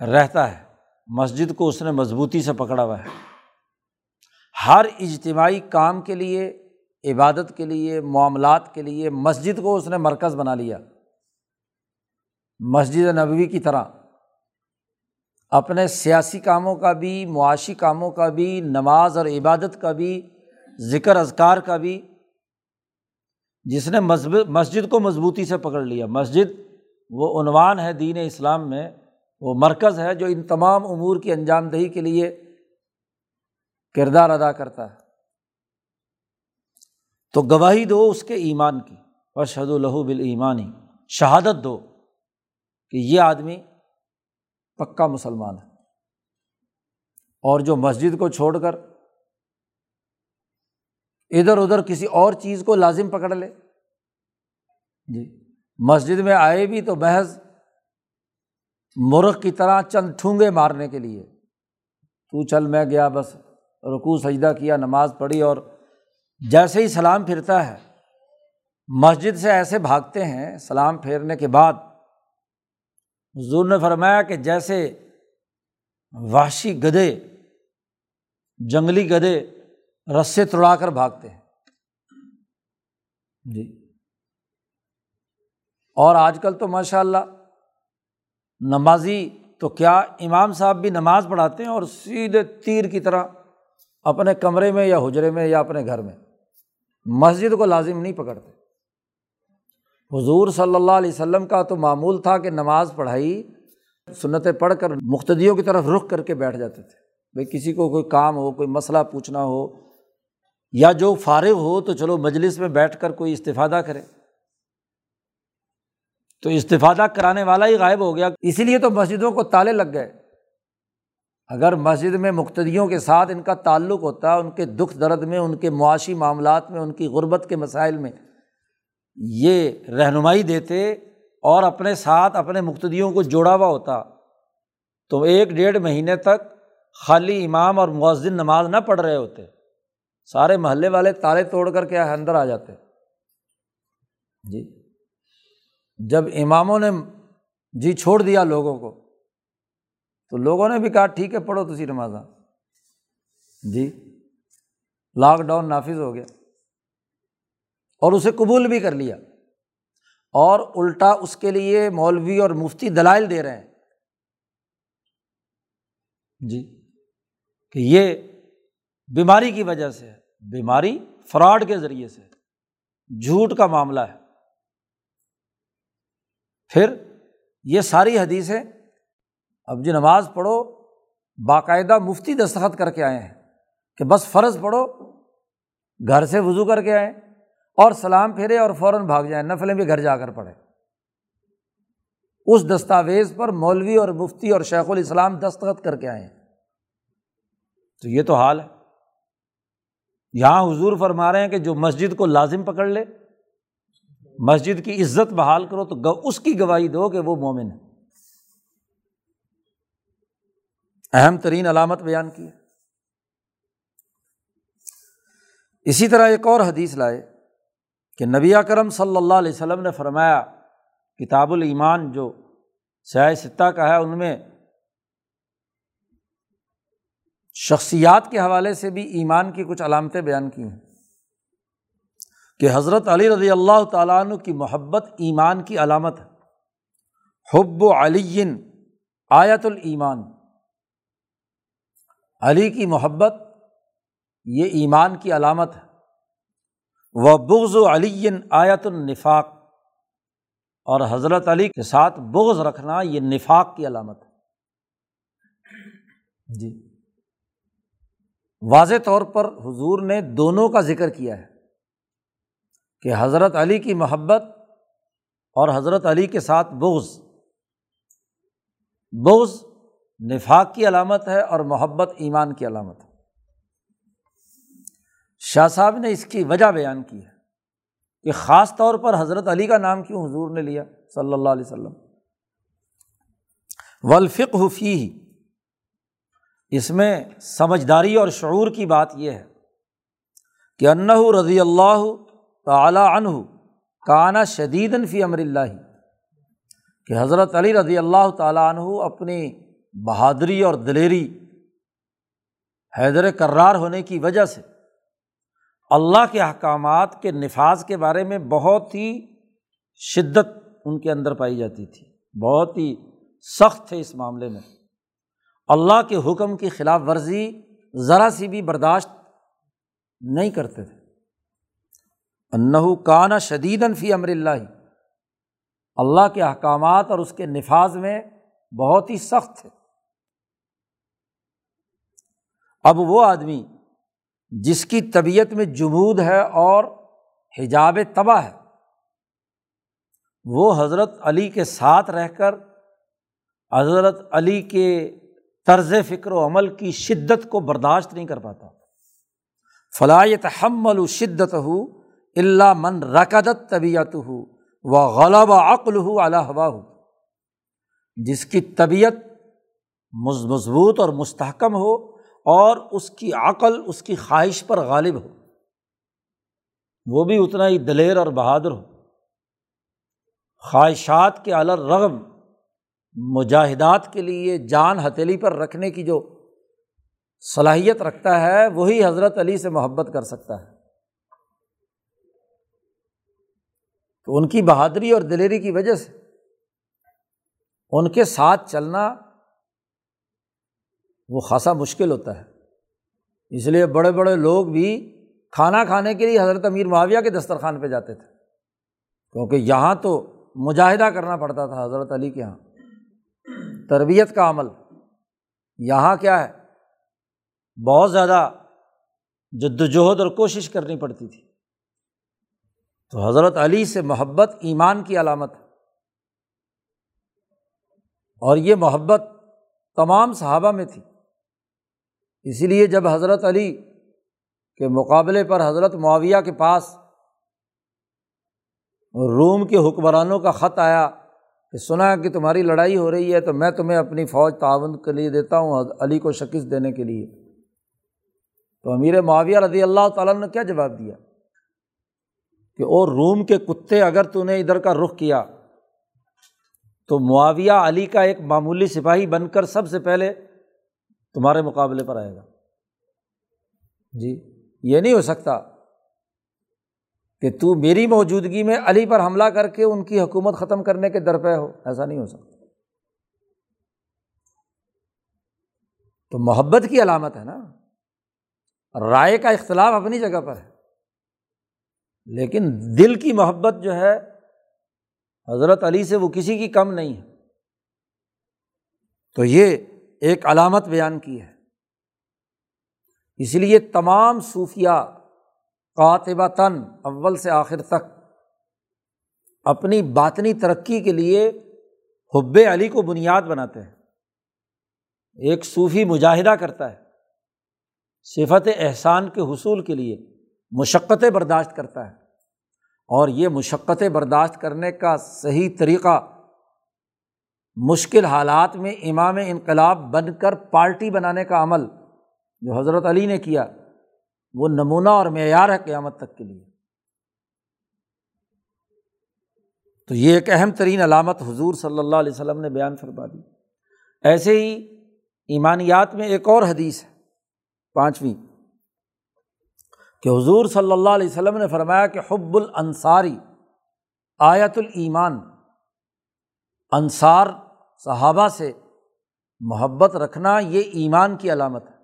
رہتا ہے، مسجد کو اس نے مضبوطی سے پکڑا ہوا ہے۔ ہر اجتماعی کام کے لیے، عبادت کے لیے، معاملات کے لیے مسجد کو اس نے مرکز بنا لیا۔ مسجد نبوی کی طرح۔ اپنے سیاسی کاموں کا بھی، معاشی کاموں کا بھی، نماز اور عبادت کا بھی، ذکر اذکار کا بھی۔ جس نے مسجد کو مضبوطی سے پکڑ لیا۔ مسجد وہ عنوان ہے دین اسلام میں، وہ مرکز ہے جو ان تمام امور کی انجام دہی کے لیے کردار ادا کرتا ہے۔ تو گواہی دو اس کے ایمان کی۔ ارشد الہو بال ایمانی شہادت دو کہ یہ آدمی پکا مسلمان ہے۔ اور جو مسجد کو چھوڑ کر ادھر ادھر کسی اور چیز کو لازم پکڑ لے۔ جی مسجد میں آئے بھی تو محض مرغ کی طرح چند ٹھونگے مارنے کے لیے۔ تو چل میں گیا، بس رکو سجدہ کیا، نماز پڑھی اور جیسے ہی سلام پھرتا ہے، مسجد سے ایسے بھاگتے ہیں سلام پھیرنے کے بعد حضور نے فرمایا کہ جیسے وحشی گدے جنگلی گدے رسے توڑا کر بھاگتے ہیں۔ جی۔ اور آج کل تو ماشاء اللہ نمازی تو کیا امام صاحب بھی نماز پڑھاتے ہیں اور سیدھے تیر کی طرح اپنے کمرے میں یا حجرے میں یا اپنے گھر میں۔ مسجد کو لازم نہیں پکڑتے۔ حضور صلی اللہ علیہ وسلم کا تو معمول تھا کہ نماز پڑھائی، سنتیں پڑھ کر مختدیوں کی طرف رخ کر کے بیٹھ جاتے تھے۔ بھائی کسی کو کوئی کام ہو، کوئی مسئلہ پوچھنا ہو یا جو فارغ ہو تو چلو مجلس میں بیٹھ کر کوئی استفادہ کرے۔ تو استفادہ کرانے والا ہی غائب ہو گیا۔ اسی لیے تو مسجدوں کو تالے لگ گئے۔ اگر مسجد میں مختدیوں کے ساتھ ان کا تعلق ہوتا، ان کے دکھ درد میں، ان کے معاشی معاملات میں، ان کی غربت کے مسائل میں یہ رہنمائی دیتے اور اپنے ساتھ اپنے مقتدیوں کو جوڑا ہوا ہوتا، تو ایک ڈیڑھ مہینے تک خالی امام اور مؤذن نماز نہ پڑھ رہے ہوتے۔ سارے محلے والے تالے توڑ کر کے اندر آ جاتے۔ جی۔ جب اماموں نے جی چھوڑ دیا لوگوں کو، تو لوگوں نے بھی کہا، ٹھیک ہے، پڑھو تو نمازاں۔ جی۔ لاک ڈاؤن نافذ ہو گیا۔ اور اسے قبول بھی کر لیا۔ اور الٹا اس کے لیے مولوی اور مفتی دلائل دے رہے ہیں۔ جی کہ یہ بیماری کی وجہ سے ہے۔ بیماری فراڈ کے ذریعے سے جھوٹ کا معاملہ ہے۔ پھر یہ ساری حدیثیں، اب جو نماز پڑھو، باقاعدہ مفتی دستخط کر کے آئے ہیں کہ بس فرض پڑھو، گھر سے وضو کر کے آئیں اور سلام پھیرے اور فوراً بھاگ جائیں، نفلیں بھی گھر جا کر پڑھے اس دستاویز پر مولوی اور مفتی اور شیخ الاسلام دستخط کر کے آئے ہیں تو یہ تو حال ہے۔ یہاں حضور فرما رہے ہیں کہ جو مسجد کو لازم پکڑ لے، مسجد کی عزت بحال کرو، تو اس کی گواہی دو کہ وہ مومن ہے۔ اہم ترین علامت بیان کی ہے۔ اسی طرح ایک اور حدیث لائے۔ کہ نبی اکرم صلی اللہ علیہ وسلم نے فرمایا، کتاب الایمان جو سیاح ستہ کا ہے، ان میں شخصیات کے حوالے سے بھی ایمان کی کچھ علامتیں بیان کی ہیں۔ کہ حضرت علی رضی اللہ تعالیٰ عنہ کی محبت ایمان کی علامت ہے۔ حب و علی آیت الایمان۔ علی کی محبت یہ ایمان کی علامت ہے۔ وہ بغض و علی آیت النفاق۔ اور حضرت علی کے ساتھ بغض رکھنا یہ نفاق کی علامت ہے۔ جی۔ واضح طور پر حضور نے دونوں کا ذکر کیا ہے کہ حضرت علی کی محبت اور حضرت علی کے ساتھ بغض۔ بغض نفاق کی علامت ہے اور محبت ایمان کی علامت ہے۔ شاہ صاحب نے اس کی وجہ بیان کی ہے کہ خاص طور پر حضرت علی کا نام کیوں حضور نے لیا صلی اللہ علیہ وسلم؟ ولفق حفیع اس میں سمجھداری اور شعور کی بات یہ ہے کہ انّ رضی اللہ تعلیٰ عنہ کانا شدید فی امر اللہ، کہ حضرت علی رضی اللہ تعالیٰ عنہ اپنی بہادری اور دلیری حیدر کرار ہونے کی وجہ سے اللہ کے احکامات کے نفاذ کے بارے میں بہت ہی شدت ان کے اندر پائی جاتی تھی۔ بہت ہی سخت تھے اس معاملے میں۔ اللہ کے حکم کی خلاف ورزی ذرا سی بھی برداشت نہیں کرتے تھے۔ انّ کانا شدید فی امر اللہ۔ اللہ کے احکامات اور اس کے نفاذ میں بہت ہی سخت تھے۔ اب وہ آدمی جس کی طبیعت میں جمود ہے اور حجاب تباہ ہے۔ وہ حضرت علی کے ساتھ رہ کر حضرت علی کے طرز فکر و عمل کی شدت کو برداشت نہیں کر پاتا۔ فلاحت حمل شدت ہو اللہ من رکدت طبیعت ہو و غلب عقل ہو ہوا ہو جس کی طبیعت مضبوط اور مستحکم ہو اور اس کی عقل، اس کی خواہش پر غالب ہو۔ وہ بھی اتنا ہی دلیر اور بہادر ہو۔ خواہشات کے رغم مجاہدات کے لیے جان ہتھیلی پر رکھنے کی جو صلاحیت رکھتا ہے، وہی حضرت علی سے محبت کر سکتا ہے۔ تو ان کی بہادری اور دلیری کی وجہ سے، ان کے ساتھ چلنا وہ خاصا مشکل ہوتا ہے۔ اس لیے بڑے بڑے لوگ بھی کھانا کھانے کے لیے حضرت امیر معاویہ کے دسترخوان پہ جاتے تھے۔ کیونکہ یہاں تو مجاہدہ کرنا پڑتا تھا حضرت علی کے یہاں تربیت کا عمل۔ یہاں کیا ہے؟ بہت زیادہ جد وجہد اور کوشش کرنی پڑتی تھی۔ تو حضرت علی سے محبت ایمان کی علامت ہے۔ اور یہ محبت تمام صحابہ میں تھی۔ اسی لیے جب حضرت علی کے مقابلے پر حضرت معاویہ کے پاس روم کے حکمرانوں کا خط آیا کہ سنا کہ تمہاری لڑائی ہو رہی ہے، تو میں تمہیں اپنی فوج تعاون کے لیے دیتا ہوں علی کو شکست دینے کے لیے۔ تو امیر معاویہ رضی اللہ تعالیٰ نے کیا جواب دیا؟ کہ اور روم کے کتے، اگر تو نے ادھر کا رخ کیا، تو معاویہ علی کا ایک معمولی سپاہی بن کر سب سے پہلے تمہارے مقابلے پر آئے گا۔ جی یہ نہیں ہو سکتا کہ تو میری موجودگی میں علی پر حملہ کر کے ان کی حکومت ختم کرنے کے در پہ ہو، ایسا نہیں ہو سکتا۔ تو محبت کی علامت ہے نا۔ رائے کا اختلاف اپنی جگہ پر ہے۔ لیکن دل کی محبت جو ہے، حضرت علی سے وہ کسی کی کم نہیں ہے۔ تو یہ ایک علامت بیان کی ہے۔ اس لیے تمام صوفیہ قاطبہ تن اول سے آخر تک اپنی باطنی ترقی کے لیے حب علی کو بنیاد بناتے ہیں۔ ایک صوفی مجاہدہ کرتا ہے، صفت احسان کے حصول کے لیے مشقتیں برداشت کرتا ہے اور یہ مشقتیں برداشت کرنے کا صحیح طریقہ مشکل حالات میں امام انقلاب بن کر پارٹی بنانے کا عمل جو حضرت علی نے کیا، وہ نمونہ اور معیار ہے قیامت تک کے لیے۔ تو یہ ایک اہم ترین علامت حضور صلی اللہ علیہ وسلم نے بیان فرما دی۔ ایسے ہی ایمانیات میں ایک اور حدیث ہے، پانچویں، کہ حضور صلی اللہ علیہ وسلم نے فرمایا کہ حب الانصاری آیت الایمان، انصار صحابہ سے محبت رکھنا یہ ایمان کی علامت ہے۔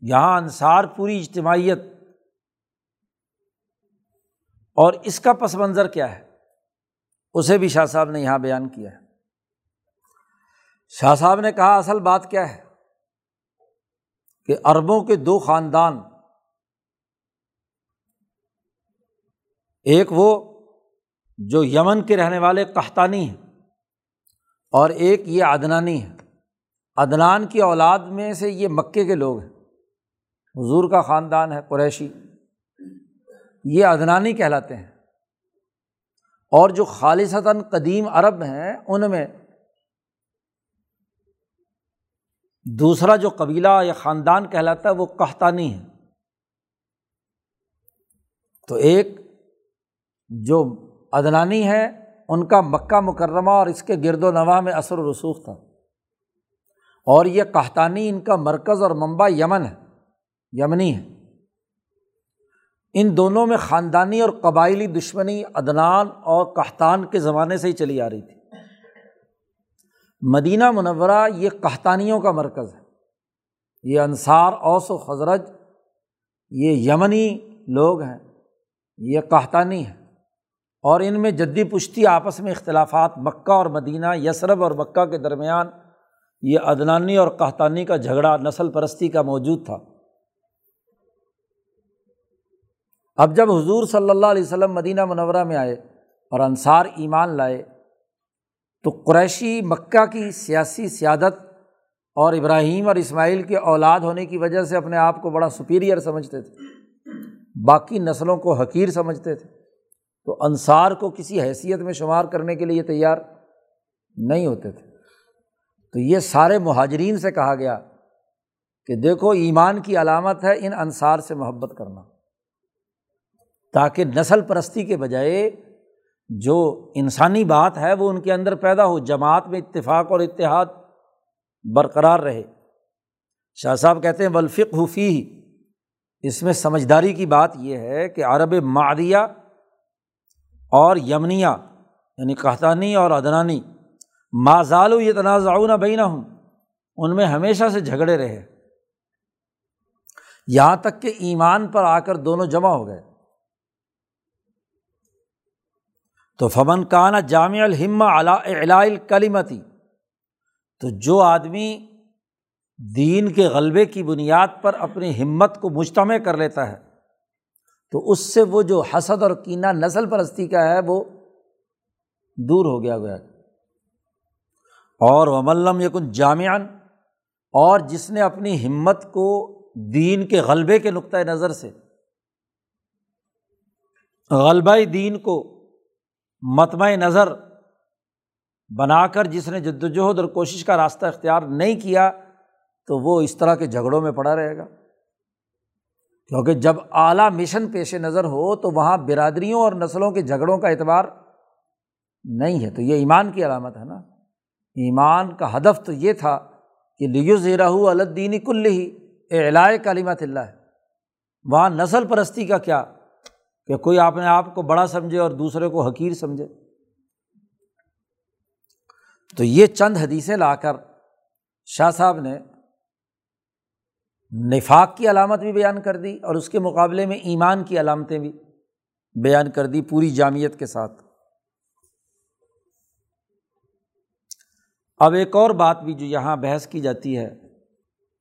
یہاں انصار پوری اجتماعیت اور اس کا پس منظر کیا ہے؟ اسے بھی شاہ صاحب نے یہاں بیان کیا ہے۔ شاہ صاحب نے کہا، اصل بات کیا ہے؟ کہ اربوں کے دو خاندان، ایک وہ جو یمن کے رہنے والے قحطانی ہیں۔ اور ایک یہ عدنانی ہے۔ عدنان کی اولاد میں سے یہ مکے کے لوگ ہیں۔ حضور کا خاندان ہے، قریشی۔ یہ عدنانی کہلاتے ہیں۔ اور جو خالصتاً قدیم عرب ہیں، ان میں دوسرا جو قبیلہ یا خاندان کہلاتا ہے، وہ قحطانی ہے۔ تو ایک جو ادنانی ہے ان کا مکہ مکرمہ اور اس کے گرد و نواح میں اثر و رسوخ تھا۔ اور یہ قحطانی ان کا مرکز اور منبع یمن ہے، یمنی ہے۔ ان دونوں میں خاندانی اور قبائلی دشمنی ادنان اور قحطان کے زمانے سے ہی چلی آ رہی تھی۔ مدینہ منورہ یہ قحطانیوں کا مرکز ہے۔ یہ انصار، اوس و خزرج، یہ یمنی لوگ ہیں، یہ قحطانی ہیں۔ اور ان میں جدی پشتی آپس میں اختلافات مکہ اور مدینہ، یسرب اور مکہ کے درمیان یہ ادنانی اور قحطانی کا جھگڑا نسل پرستی کا موجود تھا۔ اب جب حضور صلی اللہ علیہ وسلم مدینہ منورہ میں آئے اور انصار ایمان لائے تو قریشی مکہ کی سیاسی سیادت اور ابراہیم اور اسماعیل کے اولاد ہونے کی وجہ سے اپنے آپ کو بڑا سپیریئر سمجھتے تھے۔ باقی نسلوں کو حقیر سمجھتے تھے۔ تو انصار کو کسی حیثیت میں شمار کرنے کے لیے تیار نہیں ہوتے تھے۔ تو یہ سارے مہاجرین سے کہا گیا کہ دیکھو ایمان کی علامت ہے ان انصار سے محبت کرنا، تاکہ نسل پرستی کے بجائے جو انسانی بات ہے وہ ان کے اندر پیدا ہو، جماعت میں اتفاق اور اتحاد برقرار رہے۔ شاہ صاحب کہتے ہیں ولفق حفیع اس میں سمجھداری کی بات یہ ہے کہ عرب معدیہ اور یمنیا یعنی قحطانی اور ادنانی ماضال و یہ تنازع بینا ہوں ان میں ہمیشہ سے جھگڑے رہے۔ یہاں تک کہ ایمان پر آ کر دونوں جمع ہو گئے۔ تو فمن کانا جامع الحمہ علا کلیمتی تو جو آدمی دین کے غلبے کی بنیاد پر اپنی ہمت کو مجتمع کر لیتا ہے تو اس سے وہ جو حسد اور کینہ نسل پرستی کا ہے، وہ دور ہو گیا گیا اور وملم یکن جامعن اور جس نے اپنی ہمت کو دین کے غلبے کے نقطۂ نظر سے، غلبہ دین کو متمع نظر بنا کر جس نے جد وجہد اور کوشش کا راستہ اختیار نہیں کیا، تو وہ اس طرح کے جھگڑوں میں پڑا رہے گا۔ کیونکہ جب اعلیٰ مشن پیش نظر ہو تو وہاں برادریوں اور نسلوں کے جھگڑوں کا اعتبار نہیں ہے۔ تو یہ ایمان کی علامت ہے نا۔ ایمان کا ہدف تو یہ تھا کہ لیو زیرہ الدینی کل ہی اعلائے کلیمت اللہ۔ ہے وہاں نسل پرستی کا کیا؟ کہ کوئی اپنے آپ کو بڑا سمجھے اور دوسرے کو حقیر سمجھے۔ تو یہ چند حدیثیں لا کر شاہ صاحب نے نفاق کی علامت بھی بیان کر دی اور اس کے مقابلے میں ایمان کی علامتیں بھی بیان کر دی پوری جامعت کے ساتھ۔ اب ایک اور بات بھی جو یہاں بحث کی جاتی ہے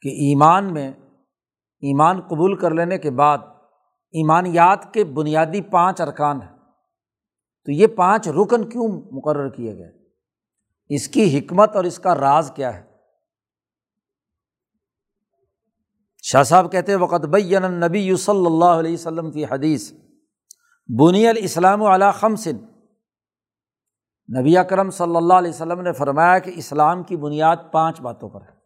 کہ ایمان میں ایمان قبول کر لینے کے بعد ایمانیات کے بنیادی پانچ ارکان ہیں۔ تو یہ پانچ رکن کیوں مقرر کیے گئے؟ اس کی حکمت اور اس کا راز کیا ہے؟ شاہ صاحب کہتے وقت بین نبی یو صلی اللہ علیہ وسلم کی حدیث بنی الاسلام علی خمسن نبی اکرم صلی اللہ علیہ وسلم نے فرمایا کہ اسلام کی بنیاد پانچ باتوں پر ہے۔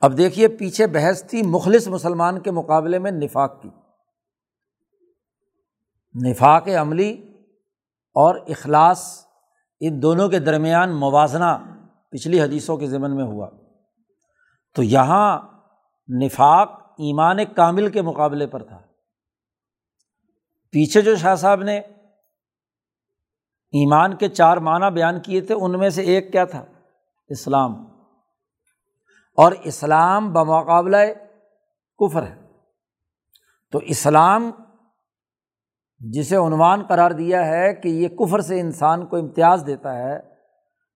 اب دیکھیے، پیچھے بحث تھی مخلص مسلمان کے مقابلے میں نفاق کی۔ نفاق عملی اور اخلاص، ان دونوں کے درمیان موازنہ پچھلی حدیثوں کے ذمن میں ہوا۔ تو یہاں نفاق ایمان کامل کے مقابلے پر تھا۔ پیچھے جو شاہ صاحب نے ایمان کے چار معنی بیان کیے تھے، ان میں سے ایک کیا تھا؟ اسلام۔ اور اسلام بمقابلہ کفر ہے۔ تو اسلام جسے عنوان قرار دیا ہے کہ یہ کفر سے انسان کو امتیاز دیتا ہے،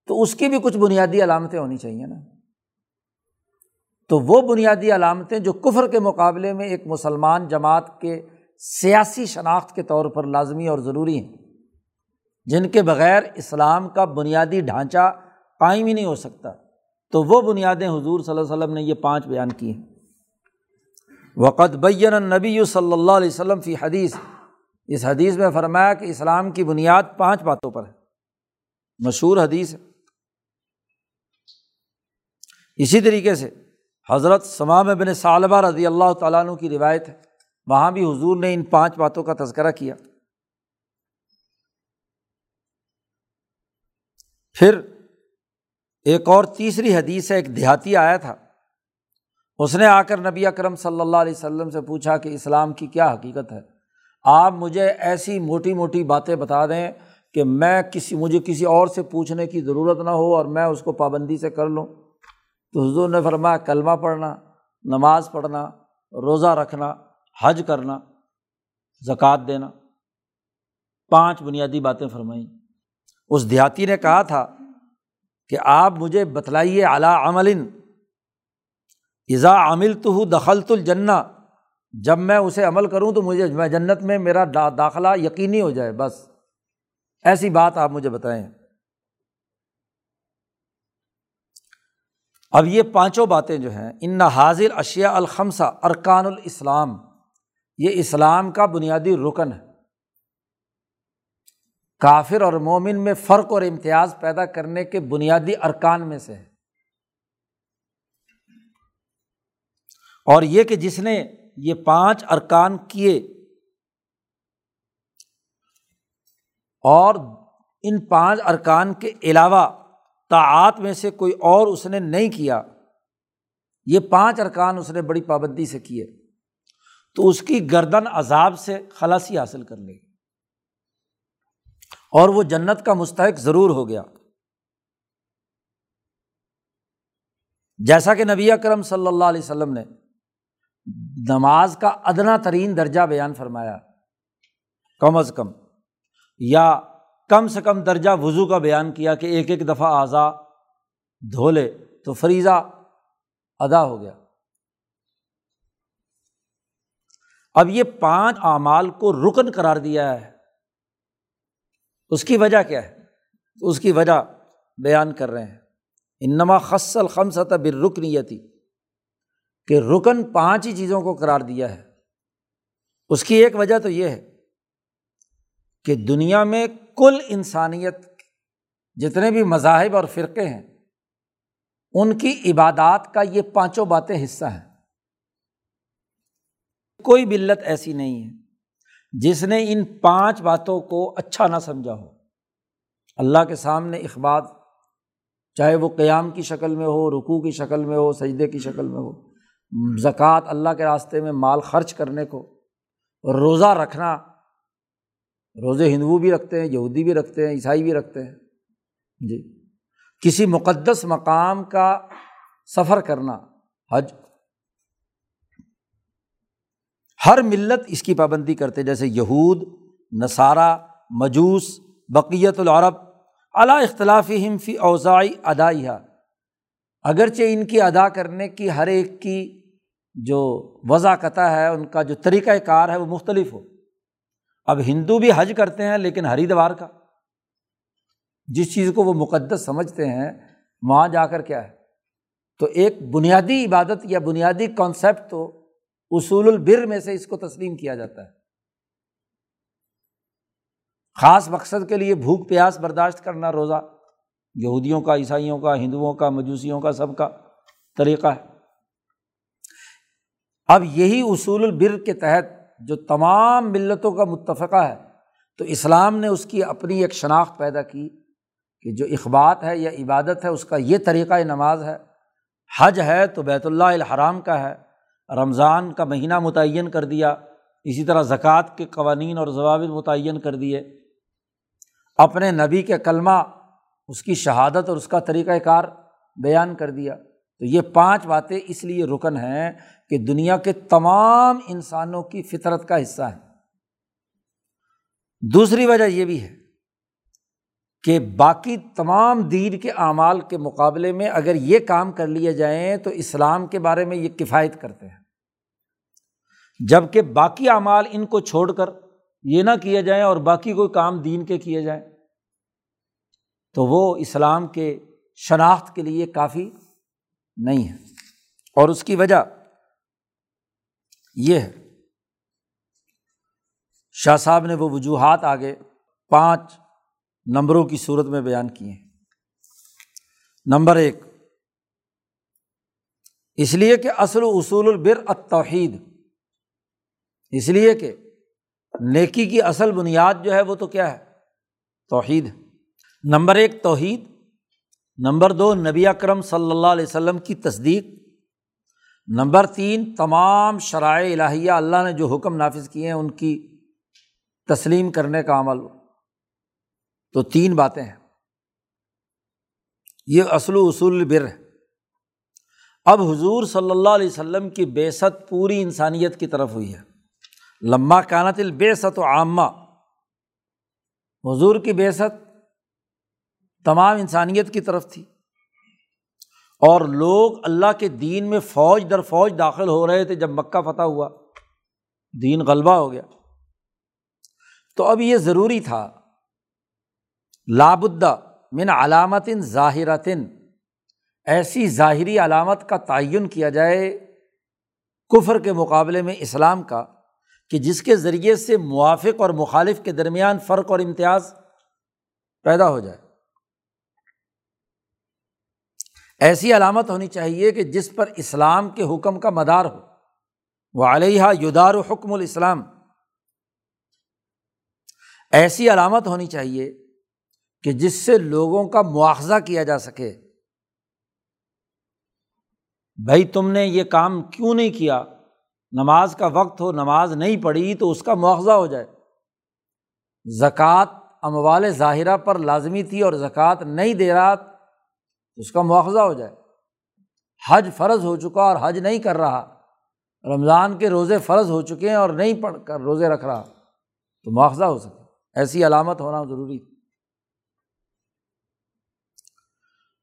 تو اس کی بھی کچھ بنیادی علامتیں ہونی چاہیے نا۔ تو وہ بنیادی علامتیں جو کفر کے مقابلے میں ایک مسلمان جماعت کے سیاسی شناخت کے طور پر لازمی اور ضروری ہیں، جن کے بغیر اسلام کا بنیادی ڈھانچہ قائم ہی نہیں ہو سکتا۔ تو وہ بنیادیں حضور صلی اللہ علیہ وسلم نے یہ پانچ بیان کی ہیں۔ وقت بین نبی صلی اللہ علیہ وسلم فی حدیث اس حدیث میں فرمایا کہ اسلام کی بنیاد پانچ باتوں پر ہے۔ مشہور حدیث ہے۔ اسی طریقے سے حضرت سمام بن صالبہ رضی اللہ تعالیٰ عنہ کی روایت ہے۔ وہاں بھی حضور نے ان پانچ باتوں کا تذکرہ کیا۔ پھر ایک اور تیسری حدیث ہے، ایک دیہاتی آیا تھا۔ اس نے آ کر نبی اکرم صلی اللہ علیہ وسلم سے پوچھا کہ اسلام کی کیا حقیقت ہے؟ آپ مجھے ایسی موٹی موٹی باتیں بتا دیں کہ میں کسی، مجھے کسی اور سے پوچھنے کی ضرورت نہ ہو اور میں اس کو پابندی سے کر لوں۔ تو حضور نے فرمایا کلمہ پڑھنا، نماز پڑھنا، روزہ رکھنا، حج کرنا، زکوٰۃ دینا۔ پانچ بنیادی باتیں فرمائیں۔ اس دیہاتی نے کہا تھا کہ آپ مجھے بتلائیے اعلیٰ عمل ایزا عامل تو ہوں دخلت الجنا جب میں اسے عمل کروں تو مجھے میں جنت میں میرا داخلہ یقینی ہو جائے، بس۔ ایسی بات آپ مجھے بتائیں۔ اب یہ پانچوں باتیں جو ہیں، ان نہ حاضر اشیا الخمسہ ارکان الاسلام یہ اسلام کا بنیادی رکن ہے۔ کافر اور مومن میں فرق اور امتیاز پیدا کرنے کے بنیادی ارکان میں سے ہے۔ اور یہ کہ جس نے یہ پانچ ارکان کیے اور ان پانچ ارکان کے علاوہ تعات میں سے کوئی اور اس نے نہیں کیا، یہ پانچ ارکان اس نے بڑی پابندی سے کیے۔ تو اس کی گردن عذاب سے خلاصی حاصل کر لے گی اور وہ جنت کا مستحق ضرور ہو گیا۔ جیسا کہ نبی اکرم صلی اللہ علیہ وسلم نے نماز کا ادنا ترین درجہ بیان فرمایا، کم از کم، یا کم سے کم درجہ وضو کا بیان کیا کہ ایک ایک دفعہ اعضا دھو لے تو فریضہ ادا ہو گیا۔ اب یہ پانچ اعمال کو رکن قرار دیا ہے۔ اس کی وجہ کیا ہے؟ اس کی وجہ بیان کر رہے ہیں۔ انما خصل خمسط بر رکنیتی کہ رکن پانچ ہی چیزوں کو قرار دیا ہے۔ اس کی ایک وجہ تو یہ ہے کہ دنیا میں کل انسانیت جتنے بھی مذاہب اور فرقے ہیں، ان کی عبادات کا یہ پانچوں باتیں حصہ ہیں۔ کوئی بلت ایسی نہیں ہے جس نے ان پانچ باتوں کو اچھا نہ سمجھا ہو۔ اللہ کے سامنے اخبار، چاہے وہ قیام کی شکل میں ہو، رکوع کی شکل میں ہو، سجدے کی شکل میں ہو، زکوٰۃ اللہ کے راستے میں مال خرچ کرنے کو، روزہ رکھنا روزے ہندو بھی رکھتے ہیں، یہودی بھی رکھتے ہیں، عیسائی بھی رکھتے ہیں۔ جی۔ کسی مقدس مقام کا سفر کرنا حج، ہر ملت اس کی پابندی کرتے جیسے یہود، نصارہ، مجوس، بقیت العرب علا اختلاف فی اوزائی ادائیہ اگرچہ ان کی ادا کرنے کی ہر ایک کی جو وضع قطع ہے، ان کا جو طریقۂ کار ہے، وہ مختلف ہو۔ اب ہندو بھی حج کرتے ہیں لیکن ہریدوار کا۔ جس چیز کو وہ مقدس سمجھتے ہیں، وہاں جا کر کیا ہے؟ تو ایک بنیادی عبادت یا بنیادی کانسیپٹ تو اصول البر میں سے اس کو تسلیم کیا جاتا ہے۔ خاص مقصد کے لیے بھوک پیاس برداشت کرنا روزہ، یہودیوں کا، عیسائیوں کا، ہندوؤں کا، مجوسیوں کا، سب کا طریقہ ہے۔ اب یہی اصول البر کے تحت جو تمام ملتوں کا متفقہ ہے، تو اسلام نے اس کی اپنی ایک شناخت پیدا کی کہ جو اخبات ہے یا عبادت ہے، اس کا یہ طریقۂ نماز ہے۔ حج ہے تو بیت اللہ الحرام کا ہے، رمضان کا مہینہ متعین کر دیا، اسی طرح زکوٰۃ کے قوانین اور ضوابط متعین کر دیے۔ اپنے نبی کے کلمہ، اس کی شہادت اور اس کا طریقۂ کار بیان کر دیا۔ تو یہ پانچ باتیں اس لیے رکن ہیں کہ دنیا کے تمام انسانوں کی فطرت کا حصہ ہے۔ دوسری وجہ یہ بھی ہے کہ باقی تمام دین کے اعمال کے مقابلے میں اگر یہ کام کر لیے جائیں تو اسلام کے بارے میں یہ کفایت کرتے ہیں۔ جبکہ باقی اعمال ان کو چھوڑ کر یہ نہ کیے جائیں اور باقی کوئی کام دین کے کیے جائیں تو وہ اسلام کے شناخت کے لیے کافی نہیں ہے۔ اور اس کی وجہ یہ ہے شاہ صاحب نے وہ وجوہات آگے پانچ نمبروں کی صورت میں بیان کیے ہیں۔ نمبر ایک، اس لیے کہ اصل اصول البر التوحید، اس لیے کہ نیکی کی اصل بنیاد جو ہے وہ تو کیا ہے؟ توحید۔ نمبر ایک، توحید۔ نمبر دو، نبی اکرم صلی اللہ علیہ وسلم کی تصدیق۔ نمبر تین، تمام شرائع الہیہ اللہ نے جو حکم نافذ کیے ہیں، ان کی تسلیم کرنے کا عمل۔ تو تین باتیں ہیں۔ یہ اصل و اصول بر ہے۔ اب حضور صلی اللہ علیہ وسلم کی بے ست پوری انسانیت کی طرف ہوئی ہے۔ لمبا کانت البیست و عامہ۔ حضور کی بے ست تمام انسانیت کی طرف تھی۔ اور لوگ اللہ کے دین میں فوج در فوج داخل ہو رہے تھے جب مکہ فتح ہوا۔ دین غلبہ ہو گیا۔ تو اب یہ ضروری تھا۔ لابدہ من علامت ظاہرتن ایسی ظاہری علامت کا تعین کیا جائے کفر کے مقابلے میں اسلام کا کہ جس کے ذریعے سے موافق اور مخالف کے درمیان فرق اور امتیاز پیدا ہو جائے۔ ایسی علامت ہونی چاہیے کہ جس پر اسلام کے حکم کا مدار ہو۔ وہ علیہ یدار و حکم الاسلام۔ ایسی علامت ہونی چاہیے کہ جس سے لوگوں کا مواخذہ کیا جا سکے۔ بھائی تم نے یہ کام کیوں نہیں کیا؟ نماز کا وقت ہو، نماز نہیں پڑھی تو اس کا مواخذہ ہو جائے۔ زکوٰۃ اموال ظاہرہ پر لازمی تھی اور زکوٰۃ نہیں دے رہا اس کا مواخذہ ہو جائے۔ حج فرض ہو چکا اور حج نہیں کر رہا۔ رمضان کے روزے فرض ہو چکے ہیں اور نہیں پڑھ کر روزے رکھ رہا۔ تو مواخذہ ہو سکے۔ ایسی علامت ہونا ضروری۔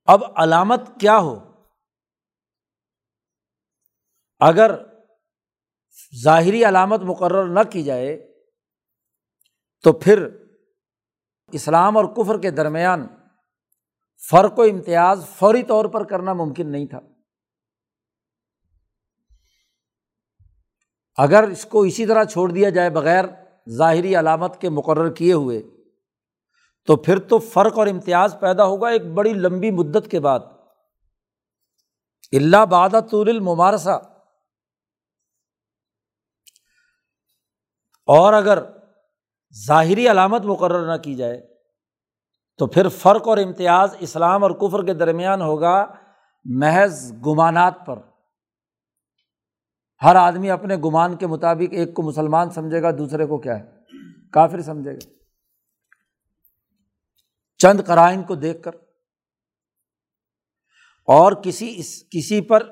اب علامت کیا ہو؟ اگر ظاہری علامت مقرر نہ کی جائے تو پھر اسلام اور کفر کے درمیان فرق و امتیاز فوری طور پر کرنا ممکن نہیں تھا۔ اگر اس کو اسی طرح چھوڑ دیا جائے بغیر ظاہری علامت کے مقرر کیے ہوئے، تو پھر تو فرق اور امتیاز پیدا ہوگا ایک بڑی لمبی مدت کے بعد۔ اللہ باد طول الممارسا اور اگر ظاہری علامت مقرر نہ کی جائے تو پھر فرق اور امتیاز اسلام اور کفر کے درمیان ہوگا محض گمانات پر۔ ہر آدمی اپنے گمان کے مطابق ایک کو مسلمان سمجھے گا، دوسرے کو کیا ہے؟ کافر سمجھے گا۔ چند قرائن کو دیکھ کر اور کسی اس، کسی پر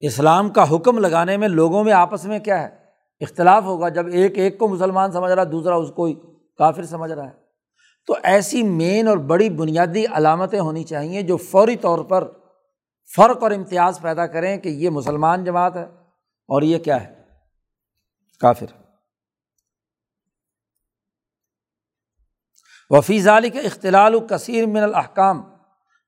اسلام کا حکم لگانے میں لوگوں میں آپس میں کیا ہے؟ اختلاف ہوگا۔ جب ایک ایک کو مسلمان سمجھ رہا، دوسرا اس کو کافر سمجھ رہا ہے۔ تو ایسی مین اور بڑی بنیادی علامتیں ہونی چاہیے جو فوری طور پر فرق اور امتیاز پیدا کریں کہ یہ مسلمان جماعت ہے اور یہ کیا ہے؟ کافر۔ وفیز علی کے اختلاع و کثیر من الحکام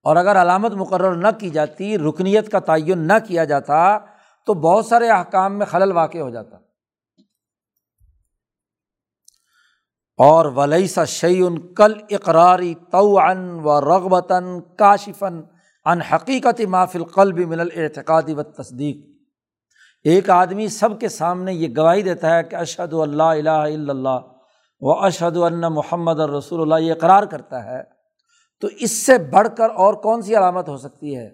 اور اگر علامت مقرر نہ کی جاتی، رکنیت کا تعین نہ کیا جاتا، تو بہت سارے احکام میں خلل واقع ہو جاتا۔ اور ولی سا شعین کل اقراری تو ان و رغبتاً کاشفن ان حقیقت مافل قلب من العتقادی و تصدیق ایک آدمی سب کے سامنے یہ گواہی دیتا ہے کہ اشد اللہ الہ الا اللہ و اشد اللہ محمد الرسول اللہ، یہ اقرار کرتا ہے۔ تو اس سے بڑھ کر اور کون سی علامت ہو سکتی ہے؟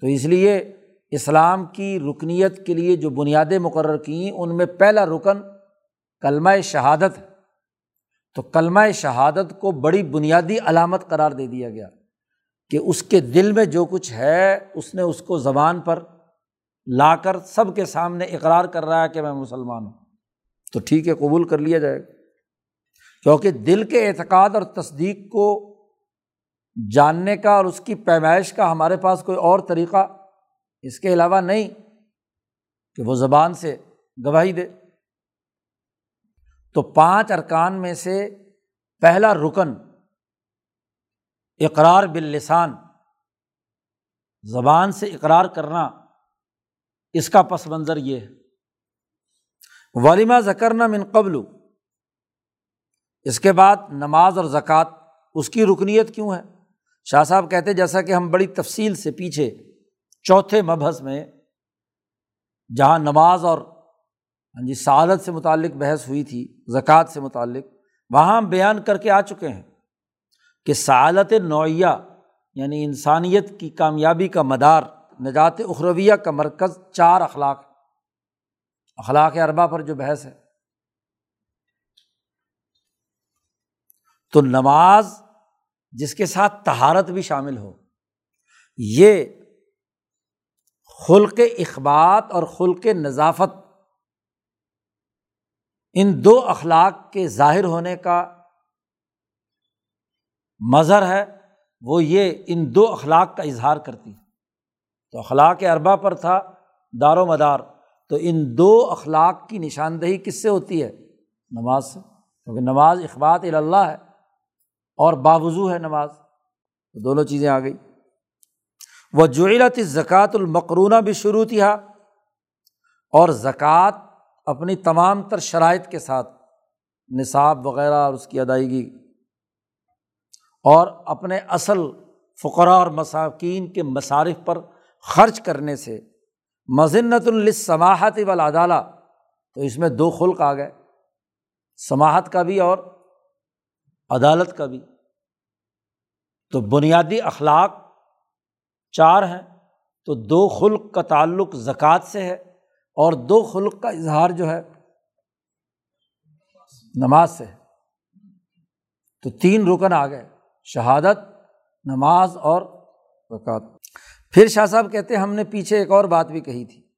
تو اس لیے اسلام کی رکنیت کے لیے جو بنیادیں مقرر کیں، ان میں پہلا رکن کلمہ شہادت ہے۔ تو کلمہ شہادت کو بڑی بنیادی علامت قرار دے دیا گیا کہ اس کے دل میں جو کچھ ہے، اس نے اس کو زبان پر لا کر سب کے سامنے اقرار کر رہا ہے کہ میں مسلمان ہوں۔ تو ٹھیک ہے، قبول کر لیا جائے گا۔ کیونکہ دل کے اعتقاد اور تصدیق کو جاننے کا اور اس کی پیمائش کا ہمارے پاس کوئی اور طریقہ اس کے علاوہ نہیں کہ وہ زبان سے گواہی دے۔ تو پانچ ارکان میں سے پہلا رکن، اقرار باللسان، زبان سے اقرار کرنا، اس کا پس منظر یہ ہے۔ ولیمہ زکرنا من قبل، اس کے بعد نماز اور زکوٰۃ، اس کی رکنیت کیوں ہے؟ شاہ صاحب کہتے جیسا کہ ہم بڑی تفصیل سے پیچھے چوتھے مبحث میں جہاں نماز اور ہاں جی سعادت سے متعلق بحث ہوئی تھی، زکوٰۃ سے متعلق، وہاں ہم بیان کر کے آ چکے ہیں کہ سعادت نوعیہ یعنی انسانیت کی کامیابی کا مدار، نجات اخرویہ کا مرکز چار اخلاق اخلاق اربا پر جو بحث ہے۔ تو نماز جس کے ساتھ تہارت بھی شامل ہو، یہ خلق اخبات اور خلق نظافت ان دو اخلاق کے ظاہر ہونے کا مظہر ہے، وہ یہ ان دو اخلاق کا اظہار کرتی تو اخلاق اربا پر تھا، دار و مدار۔ تو ان دو اخلاق کی نشاندہی کس سے ہوتی ہے؟ نماز سے۔ کیونکہ نماز اخبات اللہ ہے اور باوضو ہے نماز۔ تو دونوں چیزیں آ گئی۔ وہ جعلت زکوٰۃ المقرونہ بھی شروع تھا اور زکوٰۃ اپنی تمام تر شرائط کے ساتھ نصاب وغیرہ اور اس کی ادائیگی اور اپنے اصل فقرا اور مساکین کے مصارف پر خرچ کرنے سے مذنت السماحت والعدالہ، تو اس میں دو خلق آ گئے، سماحت کا بھی اور عدالت کا بھی۔ تو بنیادی اخلاق چار ہیں، تو دو خلق کا تعلق زکوٰۃ سے ہے اور دو خلق کا اظہار جو ہے، نماز سے۔ تو تین رکن آ گئے، شہادت، نماز اور زکوٰۃ۔ پھر شاہ صاحب کہتے ہم نے پیچھے ایک اور بات بھی کہی تھی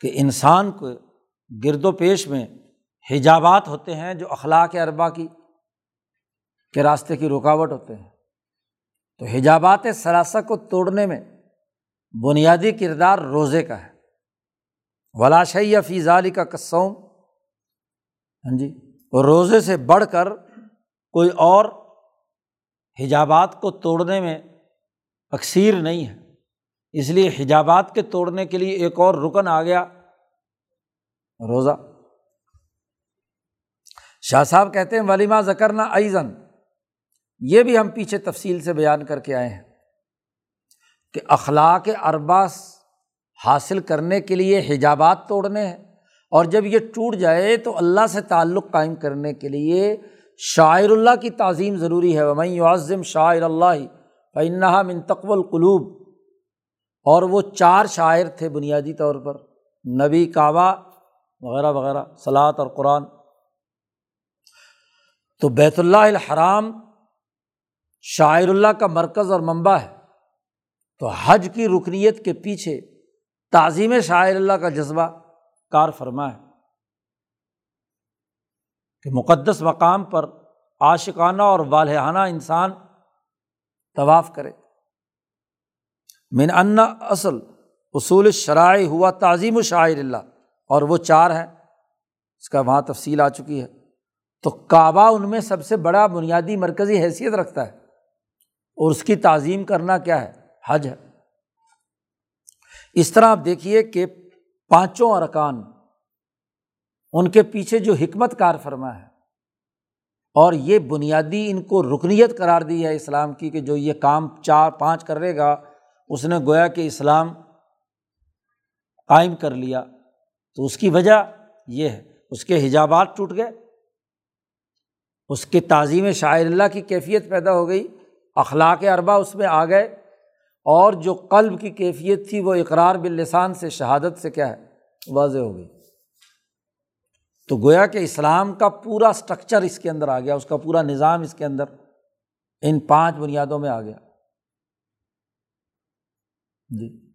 کہ انسان کو گرد و پیش میں حجابات ہوتے ہیں جو اخلاق اربا کی، کے راستے کی رکاوٹ ہوتے ہیں۔ تو حجابات ثلاثہ کو توڑنے میں بنیادی کردار روزے کا ہے۔ ولاشیا فیض علی کا قسوم ہاں جی روزے سے بڑھ کر کوئی اور حجابات کو توڑنے میں اکثیر نہیں ہے۔ اس لیے حجابات کے توڑنے کے لیے ایک اور رکن آ گیا، روزہ۔ شاہ صاحب کہتے ہیں ولیمہ زکرنا ایزن یہ بھی ہم پیچھے تفصیل سے بیان کر کے آئے ہیں کہ اخلاق ارباس حاصل کرنے کے لیے حجابات توڑنے ہیں۔ اور جب یہ ٹوٹ جائے تو اللہ سے تعلق قائم کرنے کے لیے شاعر اللہ کی تعظیم ضروری ہے۔ میں عظم شاعر اللہ فنحا من تقو القلوب۔ اور وہ چار شاعر تھے بنیادی طور پر، نبی کعبہ وغیرہ وغیرہ سلاد اور قرآن۔ تو بیت اللہ الحرام شاعر اللہ کا مرکز اور منبع ہے۔ تو حج کی رکنیت کے پیچھے تعظیم شاعر اللہ کا جذبہ کار فرما ہے کہ مقدس مقام پر عاشقانہ اور والحانہ انسان طواف کرے۔ من انا اصل اصول شرائع ہوا تعظیم و شاعر اللہ، اور وہ چار ہیں، اس کا وہاں تفصیل آ چکی ہے۔ تو کعبہ ان میں سب سے بڑا بنیادی مرکزی حیثیت رکھتا ہے، اور اس کی تعظیم کرنا کیا ہے؟ حج ہے۔ اس طرح آپ دیکھیے کہ پانچوں ارکان ان کے پیچھے جو حکمت کار فرما ہے اور یہ بنیادی ان کو رکنیت قرار دی ہے اسلام کی کہ جو یہ کام چار پانچ کرے گا، اس نے گویا کہ اسلام قائم کر لیا۔ تو اس کی وجہ یہ ہے، اس کے حجابات ٹوٹ گئے۔ اس کے تعظیم شاعر اللہ کی کیفیت پیدا ہو گئی۔ اخلاق اربا اس میں آ گئے۔ اور جو قلب کی کیفیت تھی وہ اقرار باللسان سے، شہادت سے کیا ہے؟ واضح ہو گئی۔ تو گویا کہ اسلام کا پورا اسٹرکچر اس کے اندر آ گیا، اس کا پورا نظام اس کے اندر ان پانچ بنیادوں میں آ گیا۔ جی۔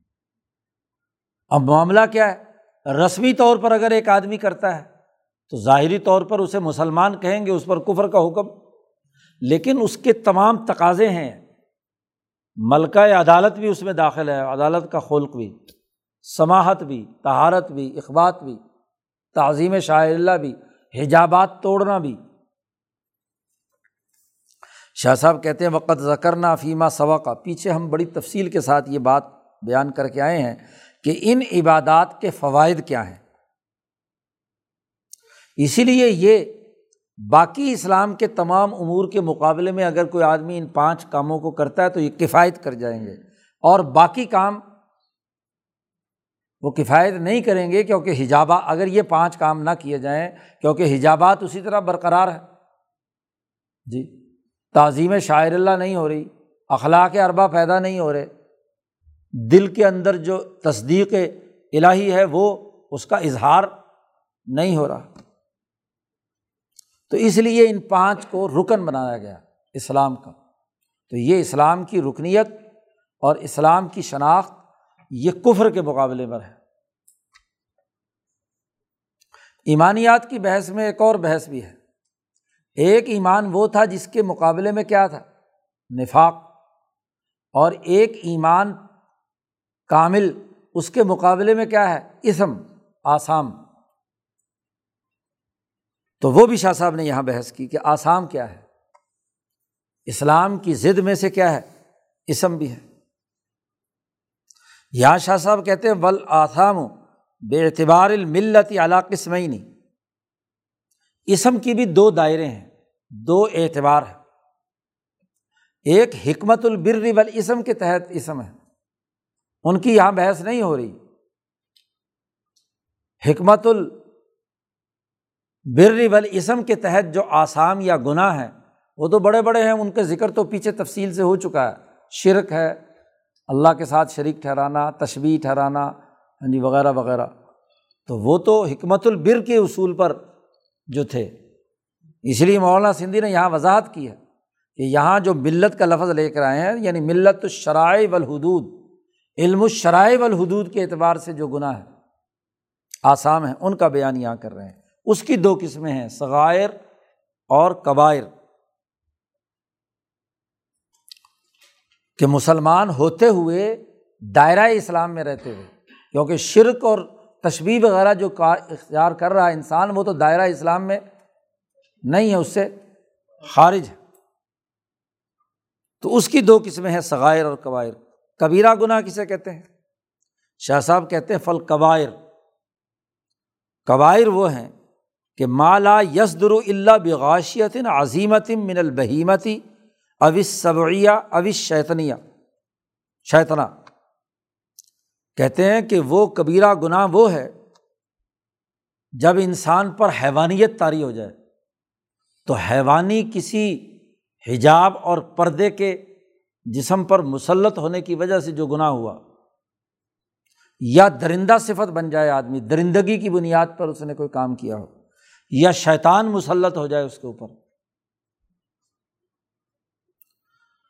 اب معاملہ کیا ہے؟ رسمی طور پر اگر ایک آدمی کرتا ہے، تو ظاہری طور پر اسے مسلمان کہیں گے، اس پر کفر کا حکم۔ لیکن اس کے تمام تقاضے ہیں۔ ملکہ عدالت بھی اس میں داخل ہے، عدالت کا خلق بھی سماہت بھی تہارت بھی اخبات بھی، تعظیم شاہ اللہ بھی، حجابات توڑنا بھی۔ شاہ صاحب کہتے ہیں، وقت ذکرنا فیمہ سوا کا پیچھے ہم بڑی تفصیل کے ساتھ یہ بات بیان کر کے آئے ہیں کہ ان عبادات کے فوائد کیا ہیں۔ اسی لیے یہ باقی اسلام کے تمام امور کے مقابلے میں اگر کوئی آدمی ان پانچ کاموں کو کرتا ہے تو یہ کفایت کر جائیں گے۔ اور باقی کام وہ کفایت نہیں کریں گے کیونکہ حجابہ اگر یہ پانچ کام نہ کیے جائیں، کیونکہ حجابات اسی طرح برقرار ہے جی تعظیم شاعر اللہ نہیں ہو رہی، اخلاق اربا پیدا نہیں ہو رہے۔ دل کے اندر جو تصدیق الہی ہے وہ، اس کا اظہار نہیں ہو رہا۔ تو اس لیے ان پانچ کو رکن بنایا گیا، اسلام کا۔ تو یہ اسلام کی رکنیت اور اسلام کی شناخت یہ کفر کے مقابلے پر ہے۔ ایمانیات کی بحث میں ایک اور بحث بھی ہے۔ ایک ایمان وہ تھا جس کے مقابلے میں کیا تھا؟ نفاق۔ اور ایک ایمان کامل اس کے مقابلے میں کیا ہے؟ اسم، آسام۔ تو وہ بھی شاہ صاحب نے یہاں بحث کی کہ آسام کیا ہے؟ اسلام کی ضد میں سے کیا ہے؟ اسم بھی ہے۔ یہاں شاہ صاحب کہتے ہیں، ول آسام بے اعتبار الملت اعلیٰ ہی نہیں اسم کی بھی دو دائرے ہیں، دو اعتبار ہیں۔ ایک حکمت البر ول اسم کے تحت اسم ہے۔ ان کی یہاں بحث نہیں ہو رہی۔ حکمت ال بر ول اسم کے تحت جو آسام یا گناہ ہے وہ تو بڑے بڑے ہیں، ان کا ذکر تو پیچھے تفصیل سے ہو چکا ہے۔ شرک ہے، اللہ کے ساتھ شریک ٹھہرانا تشبیح ٹھہرانا ہاں جی وغیرہ وغیرہ۔ تو وہ تو حکمت البر کے اصول پر جو تھے۔ اس لیے مولانا سندھی نے یہاں وضاحت کی ہے کہ یہاں جو ملت کا لفظ لے کر آئے ہیں یعنی ملت الشرائع والحدود، علم الشرائع والحدود کے اعتبار سے جو گناہ ہے آسام ہیں، ان کا بیان یہاں کر رہے ہیں۔ اس کی دو قسمیں ہیں ثغائر اور قبائر کہ مسلمان ہوتے ہوئے دائرۂ اسلام میں رہتے ہوئے، کیونکہ شرک اور تشبیح وغیرہ جو اختیار کر رہا ہے انسان، وہ تو دائرۂ اسلام میں نہیں ہے، اس سے خارج ہے۔ تو اس کی دو قسمیں ہیں ثغائر اور قبائر کبیرہ گناہ کسے کہتے ہیں؟ شاہ صاحب کہتے ہیں فل قبائر قبائر وہ ہیں کہ مالا یسدر اللہ بغاشیت عظیمت من البہیمتی اوس صبعیہ اوس شیطنیہ شیطنا کہتے ہیں کہ وہ کبیرہ گناہ وہ ہے جب انسان پر حیوانیت طاری ہو جائے۔ تو حیوانی کسی حجاب اور پردے کے جسم پر مسلط ہونے کی وجہ سے جو گناہ ہوا، یا درندہ صفت بن جائے آدمی، درندگی کی بنیاد پر اس نے کوئی کام کیا ہو۔ یا شیطان مسلط ہو جائے اس کے اوپر۔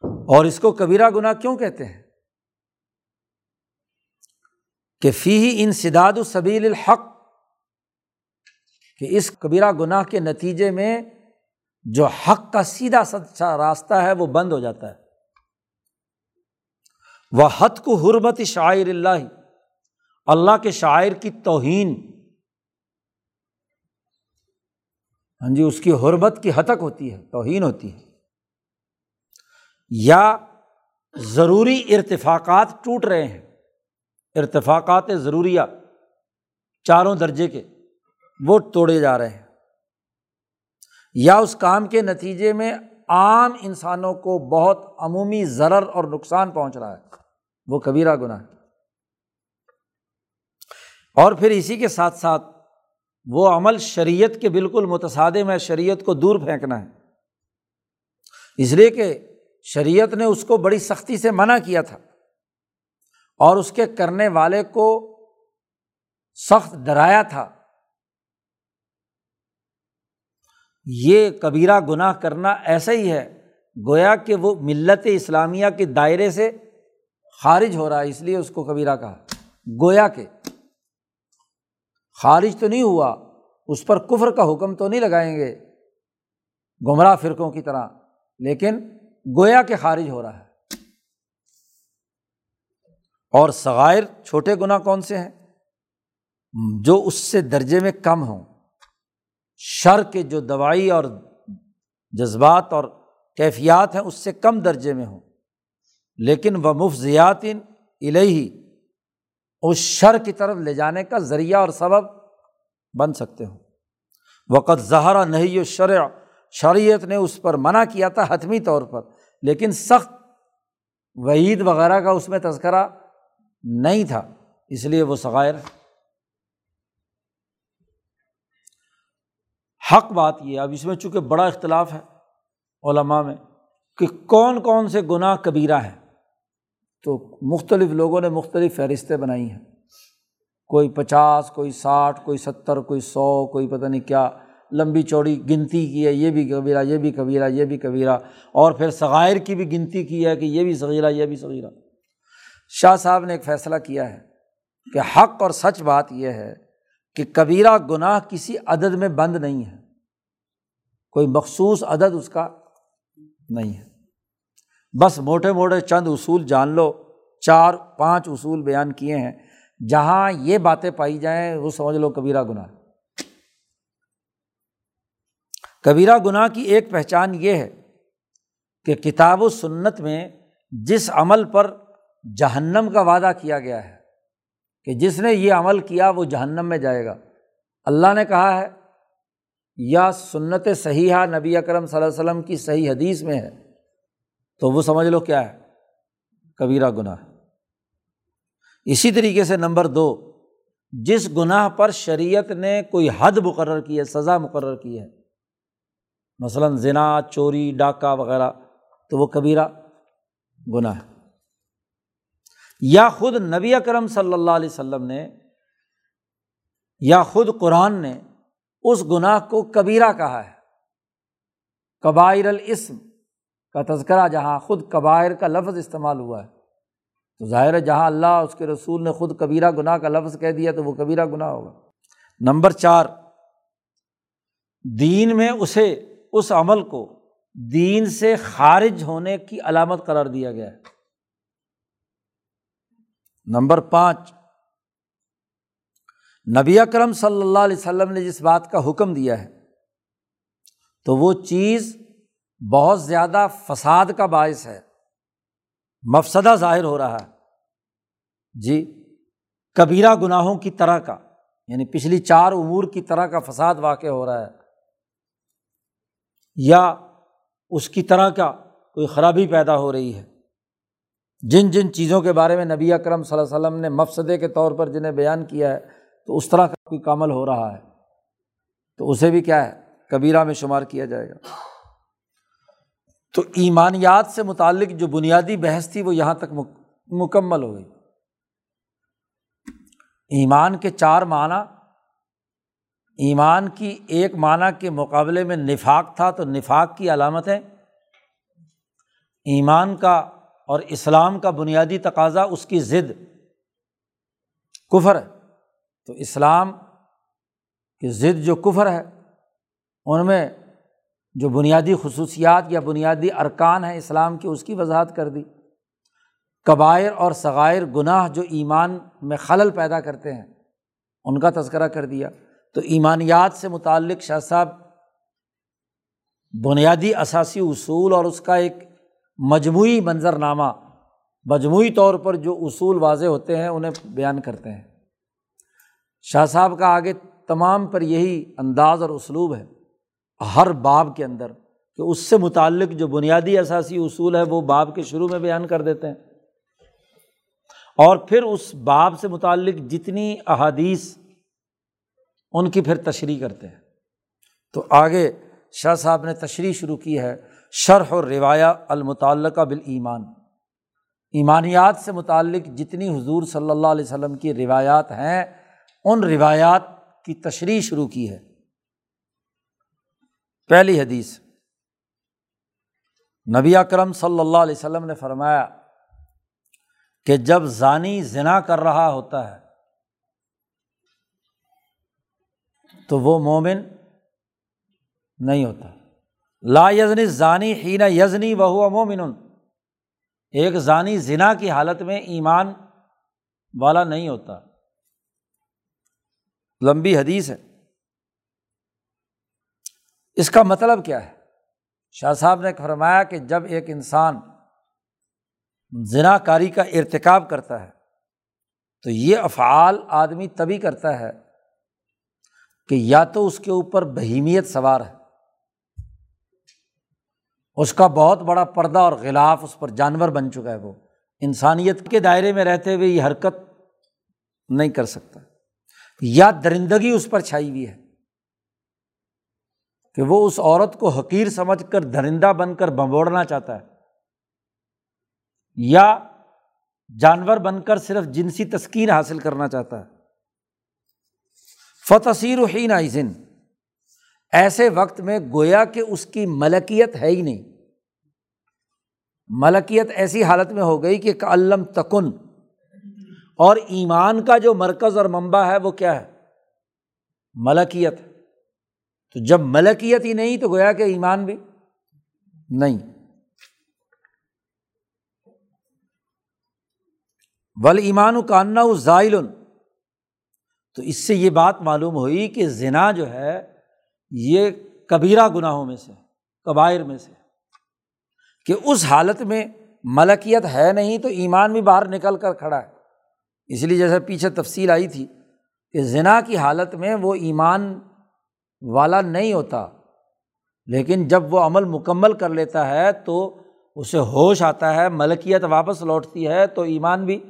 اور اس کو کبیرہ گناہ کیوں کہتے ہیں؟ کہ فی انسداد الصبیل الحق، کہ اس کبیرہ گناہ کے نتیجے میں جو حق کا سیدھا سچا راستہ ہے وہ بند ہو جاتا ہے۔ وہ حت کو حرمت شاعر اللہ اللہ کے شاعر کی توہین ہاں جی اس کی حربت کی حتک ہوتی ہے، توہین ہوتی ہے۔ یا ضروری ارتفاقات ٹوٹ رہے ہیں۔ ارتفاقات ضروریہ چاروں درجے کے، وہ توڑے جا رہے ہیں۔ یا اس کام کے نتیجے میں عام انسانوں کو بہت عمومی ضرر اور نقصان پہنچ رہا ہے۔ وہ کبیرہ گناہ۔ ہے اور پھر اسی کے ساتھ ساتھ وہ عمل شریعت کے بالکل متصادم ہے، شریعت کو دور پھینکنا ہے۔ اس لیے کہ شریعت نے اس کو بڑی سختی سے منع کیا تھا۔ اور اس کے کرنے والے کو سخت ڈرایا تھا۔ یہ کبیرہ گناہ کرنا ایسا ہی ہے، گویا کہ وہ ملت اسلامیہ کے دائرے سے خارج ہو رہا ہے، اس لیے اس کو کبیرہ کہا۔ گویا کہ خارج تو نہیں ہوا، اس پر کفر کا حکم تو نہیں لگائیں گے۔ گمراہ فرقوں کی طرح، لیکن گویا کہ خارج ہو رہا ہے۔ اور ثغائر چھوٹے گناہ کون سے ہیں؟ جو اس سے درجے میں کم ہوں۔ شر کے جو دوائی اور جذبات اور کیفیات ہیں، اس سے کم درجے میں ہوں۔ لیکن وہ مفضیات الہی اس شر کی طرف لے جانے کا ذریعہ اور سبب بن سکتے ہوں۔ وقت زہرا نہیں و شرع شریعت نے اس پر منع کیا تھا حتمی طور پر، لیکن سخت وعید وغیرہ کا اس میں تذکرہ نہیں تھا، اس لیے وہ ثغائر حق بات یہ اب اس میں چونکہ بڑا اختلاف ہے علماء میں کہ کون کون سے گناہ کبیرہ ہیں۔ تو مختلف لوگوں نے مختلف فہرستیں بنائی ہیں۔ کوئی پچاس، کوئی ساٹھ، کوئی ستر، کوئی سو، کوئی پتہ نہیں کیا۔ لمبی چوڑی گنتی کی ہے، یہ بھی کبیرہ، یہ بھی کبیرہ، یہ بھی کبیرہ۔ اور پھر ثغائر کی بھی گنتی کی ہے کہ یہ بھی صغیرہ، یہ بھی صغیرہ۔ شاہ صاحب نے ایک فیصلہ کیا ہے کہ حق اور سچ بات یہ ہے کہ کبیرہ گناہ کسی عدد میں بند نہیں ہے۔ کوئی مخصوص عدد اس کا نہیں ہے۔ بس موٹے موٹے چند اصول جان لو، چار پانچ اصول بیان کیے ہیں۔ جہاں یہ باتیں پائی جائیں، وہ سمجھ لو کبیرہ گناہ۔ کبیرہ گناہ کی ایک پہچان یہ ہے کہ کتاب و سنت میں جس عمل پر جہنم کا وعدہ کیا گیا ہے، کہ جس نے یہ عمل کیا، وہ جہنم میں جائے گا۔ اللہ نے کہا ہے، یا سنت صحیح نبی اکرم صلی اللہ علیہ وسلم کی صحیح حدیث میں ہے۔ تو وہ سمجھ لو کیا ہے؟ کبیرہ گناہ۔ اسی طریقے سے نمبر دو، جس گناہ پر شریعت نے کوئی حد مقرر کی ہے، سزا مقرر کی ہے، مثلاً زنا، چوری، ڈاکہ وغیرہ، تو وہ کبیرہ گناہ ہے۔ یا خود نبی اکرم صلی اللہ علیہ وسلم نے، یا خود قرآن نے اس گناہ کو کبیرہ کہا ہے۔ قبائر الاسم کا تذکرہ جہاں خود قبائر کا لفظ استعمال ہوا ہے۔ تو ظاہر ہے جہاں اللہ اس کے رسول نے خود کبیرہ گناہ کا لفظ کہہ دیا تو وہ کبیرہ گناہ ہوگا۔ نمبر چار، دین میں اسے، اس عمل کو دین سے خارج ہونے کی علامت قرار دیا گیا ہے۔ نمبر پانچ، نبی اکرم صلی اللہ علیہ وسلم نے جس بات کا حکم دیا ہے تو وہ چیز بہت زیادہ فساد کا باعث ہے۔ مفسدہ ظاہر ہو رہا ہے۔ جی کبیرہ گناہوں کی طرح کا یعنی پچھلی چار امور کی طرح کا فساد واقع ہو رہا ہے۔ یا اس کی طرح کا کوئی خرابی پیدا ہو رہی ہے۔ جن جن چیزوں کے بارے میں نبی اکرم صلی اللہ علیہ وسلم نے مفسدے کے طور پر جنہیں بیان کیا ہے، تو اس طرح کا کوئی کامل ہو رہا ہے۔ تو اسے بھی کیا ہے؟ کبیرہ میں شمار کیا جائے گا۔ تو ایمانیات سے متعلق جو بنیادی بحث تھی وہ یہاں تک مکمل ہو گئی۔ ایمان کے چار معنی، ایمان کی ایک معنی کے مقابلے میں نفاق تھا تو نفاق کی علامتیں، ایمان کا اور اسلام کا بنیادی تقاضا، اس کی ضد کفر ہے۔ تو اسلام کی ضد جو کفر ہے، ان میں جو بنیادی خصوصیات یا بنیادی ارکان ہیں اسلام کی اس کی وضاحت کر دی۔ قبائر اور ثغائر گناہ جو ایمان میں خلل پیدا کرتے ہیں، ان کا تذکرہ کر دیا۔ تو ایمانیات سے متعلق شاہ صاحب بنیادی اثاثی اصول اور اس کا ایک مجموعی منظر نامہ مجموعی طور پر جو اصول واضح ہوتے ہیں، انہیں بیان کرتے ہیں۔ شاہ صاحب کا آگے تمام پر یہی انداز اور اسلوب ہے۔ ہر باب کے اندر کہ اس سے متعلق جو بنیادی اثاثی اصول ہے وہ باب کے شروع میں بیان کر دیتے ہیں۔ اور پھر اس باب سے متعلق جتنی احادیث ان کی پھر تشریح کرتے ہیں۔ تو آگے شاہ صاحب نے تشریح شروع کی ہے، شرح اور روایہ المتعلقہ بال ایمان ایمانیات سے متعلق جتنی حضور صلی اللہ علیہ وسلم کی روایات ہیں، ان روایات کی تشریح شروع کی ہے۔ پہلی حدیث۔ نبی اکرم صلی اللہ علیہ وسلم نے فرمایا کہ جب ضانی ذنا کر رہا ہوتا ہے تو وہ مومن نہیں ہوتا۔ لا یزنی ضانی ہی نہ یزنی وہ مومن۔ ایک ضانی ذنا کی حالت میں ایمان والا نہیں ہوتا۔ لمبی حدیث ہے۔ اس کا مطلب کیا ہے؟ شاہ صاحب نے فرمایا کہ جب ایک انسان ذنا کاری کا ارتکاب کرتا ہے، تو یہ افعال آدمی تبھی کرتا ہے کہ یا تو اس کے اوپر بہیمیت سوار ہے، اس کا بہت بڑا پردہ اور غلاف اس پر جانور بن چکا ہے وہ۔ انسانیت کے دائرے میں رہتے ہوئے یہ حرکت نہیں کر سکتا۔ یا درندگی اس پر چھائی ہوئی ہے۔ کہ وہ اس عورت کو حقیر سمجھ کر درندہ بن کر بمبوڑنا چاہتا ہے یا جانور بن کر صرف جنسی تسکین حاصل کرنا چاہتا ہے۔ فتثیر ہی نائزن ایسے وقت میں گویا کہ اس کی ملکیت ہے ہی نہیں۔ ملکیت ایسی حالت میں ہو گئی کہ علم تکن اور ایمان کا جو مرکز اور منبع ہے وہ کیا ہے؟ ملکیت۔ تو جب ملکیت ہی نہیں تو گویا کہ ایمان بھی نہیں۔ ول ایمان کاننا زائل۔ تو اس سے یہ بات معلوم ہوئی کہ زنا جو ہے، یہ کبیرہ گناہوں میں سے، کبائر میں سے۔ کہ اس حالت میں ملکیت ہے نہیں تو ایمان بھی باہر نکل کر کھڑا ہے۔ اس لیے جیسے پیچھے تفصیل آئی تھی کہ زنا کی حالت میں وہ ایمان والا نہیں ہوتا۔ لیکن جب وہ عمل مکمل کر لیتا ہے تو اسے ہوش آتا ہے، ملکیت واپس لوٹتی ہے، تو ایمان بھی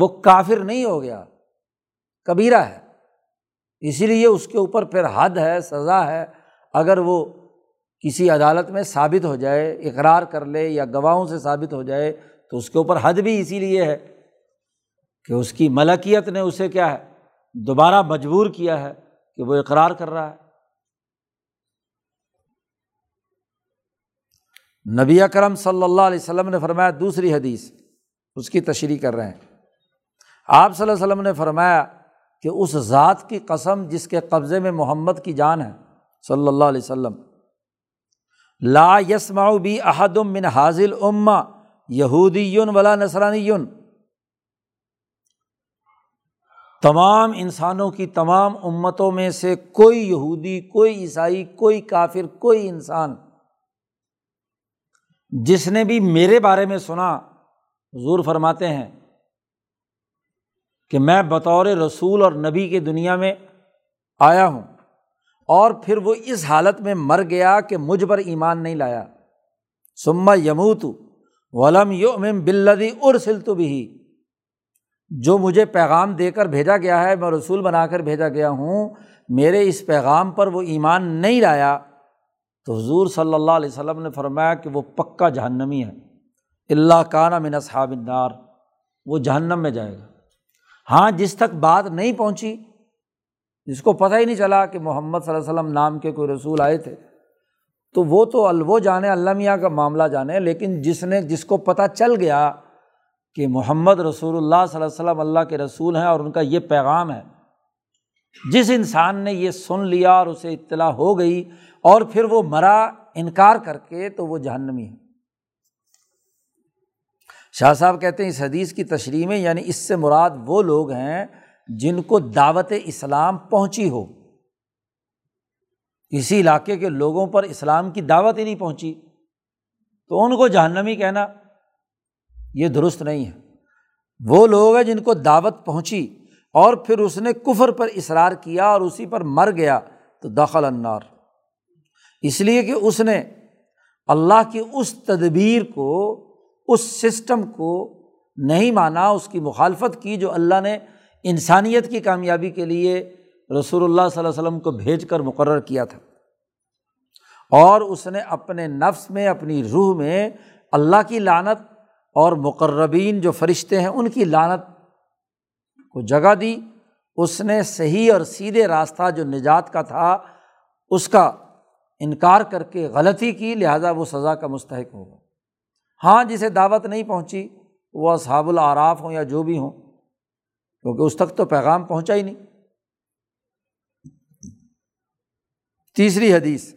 وہ کافر نہیں ہو گیا، کبیرہ ہے۔ اسی لیے اس کے اوپر پھر حد ہے، سزا ہے۔ اگر وہ کسی عدالت میں ثابت ہو جائے، اقرار کر لے یا گواہوں سے ثابت ہو جائے، تو اس کے اوپر حد بھی اسی لیے ہے کہ اس کی ملکیت نے اسے کیا ہے، دوبارہ مجبور کیا ہے۔ کہ وہ اقرار کر رہا ہے۔ نبی اکرم صلی اللہ علیہ وسلم نے فرمایا، دوسری حدیث، اس کی تشریح کر رہے ہیں۔ آپ صلی اللہ علیہ وسلم نے فرمایا کہ اس ذات کی قسم جس کے قبضے میں محمد کی جان ہے، صلی اللہ علیہ وسلم۔ لا یسما بھی احدم من حاضل اما یہودی ولا نسرانی تمام انسانوں کی تمام امتوں میں سے کوئی یہودی، کوئی عیسائی، کوئی کافر، کوئی انسان۔ جس نے بھی میرے بارے میں سنا، حضور فرماتے ہیں کہ میں بطور رسول اور نبی کی دنیا میں آیا ہوں اور پھر وہ اس حالت میں مر گیا کہ مجھ پر ایمان نہیں لایا۔ سما یموت ولم یوم بلدی ارسل تو بھی جو مجھے پیغام دے کر بھیجا گیا ہے، میں رسول بنا کر بھیجا گیا ہوں، میرے اس پیغام پر وہ ایمان نہیں لایا۔ تو حضور صلی اللہ علیہ وسلم نے فرمایا کہ وہ پکا جہنمی ہے۔ اللہ کانا من اصحاب النار، وہ جہنم میں جائے گا۔ ہاں جس تک بات نہیں پہنچی، جس کو پتہ ہی نہیں چلا کہ محمد صلی اللہ علیہ وسلم نام کے کوئی رسول آئے تھے، تو وہ تو الو جانے، اللہ میاں کا معاملہ جانے، لیکن جس نے جس کو پتہ چل گیا کہ محمد رسول اللہ صلی اللہ علیہ وسلم اللہ کے رسول ہیں اور ان کا یہ پیغام ہے۔ جس انسان نے یہ سن لیا اور اسے اطلاع ہو گئی اور پھر وہ مرا، انکار کر کے تو وہ جہنمی ہے۔ شاہ صاحب کہتے ہیں اس حدیث کی تشریح میں یعنی اس سے مراد وہ لوگ ہیں جن کو دعوت اسلام پہنچی ہو۔ کسی علاقے کے لوگوں پر اسلام کی دعوت ہی نہیں پہنچی۔ تو ان کو جہنمی کہنا۔ یہ درست نہیں ہے۔ وہ لوگ ہیں جن کو دعوت پہنچی اور پھر اس نے کفر پر اصرار کیا اور اسی پر مر گیا تو دخل انار اس لیے کہ اس نے اللہ کی اس تدبیر کو، اس سسٹم کو نہیں مانا، اس کی مخالفت کی جو اللہ نے انسانیت کی کامیابی کے لیے رسول اللہ صلی اللہ علیہ وسلم کو بھیج کر مقرر کیا تھا۔ اور اس نے اپنے نفس میں، اپنی روح میں اللہ کی لانت اور مقربین جو فرشتے ہیں ان کی لانت کو جگہ دی۔ اس نے صحیح اور سیدھے راستہ جو نجات کا تھا، اس کا انکار کر کے غلطی کی، لہٰذا وہ سزا کا مستحق ہوگا ہاں جسے دعوت نہیں پہنچی، وہ اصحاب العراف ہوں یا جو بھی ہوں، کیونکہ اس تک تو پیغام پہنچا ہی نہیں۔ تیسری حدیث۔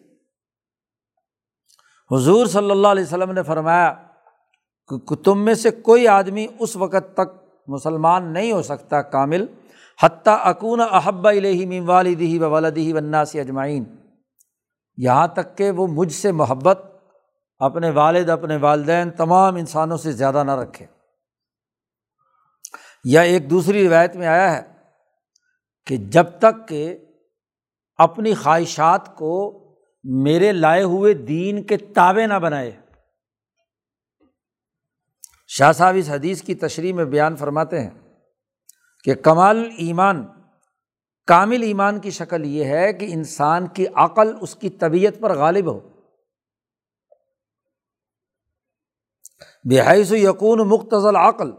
حضور صلی اللہ علیہ وسلم نے فرمایا کہ تم میں سے کوئی آدمی اس وقت تک مسلمان نہیں ہو سکتا کامل، حتیٰ اکون احب الہی والدی و ولدی وناسی اجمعین۔ یہاں تک کہ وہ مجھ سے محبت، اپنے والد، اپنے والدین، تمام انسانوں سے زیادہ نہ رکھے۔ یا ایک دوسری روایت میں آیا ہے کہ جب تک کہ اپنی خواہشات کو میرے لائے ہوئے دین کے تابے نہ بنائے شاہ صاحب اس حدیث کی تشریح میں بیان فرماتے ہیں کہ کمال ایمان، کامل ایمان کی شکل یہ ہے کہ انسان کی عقل اس کی طبیعت پر غالب ہو۔ بحیث یقون مختصل عقل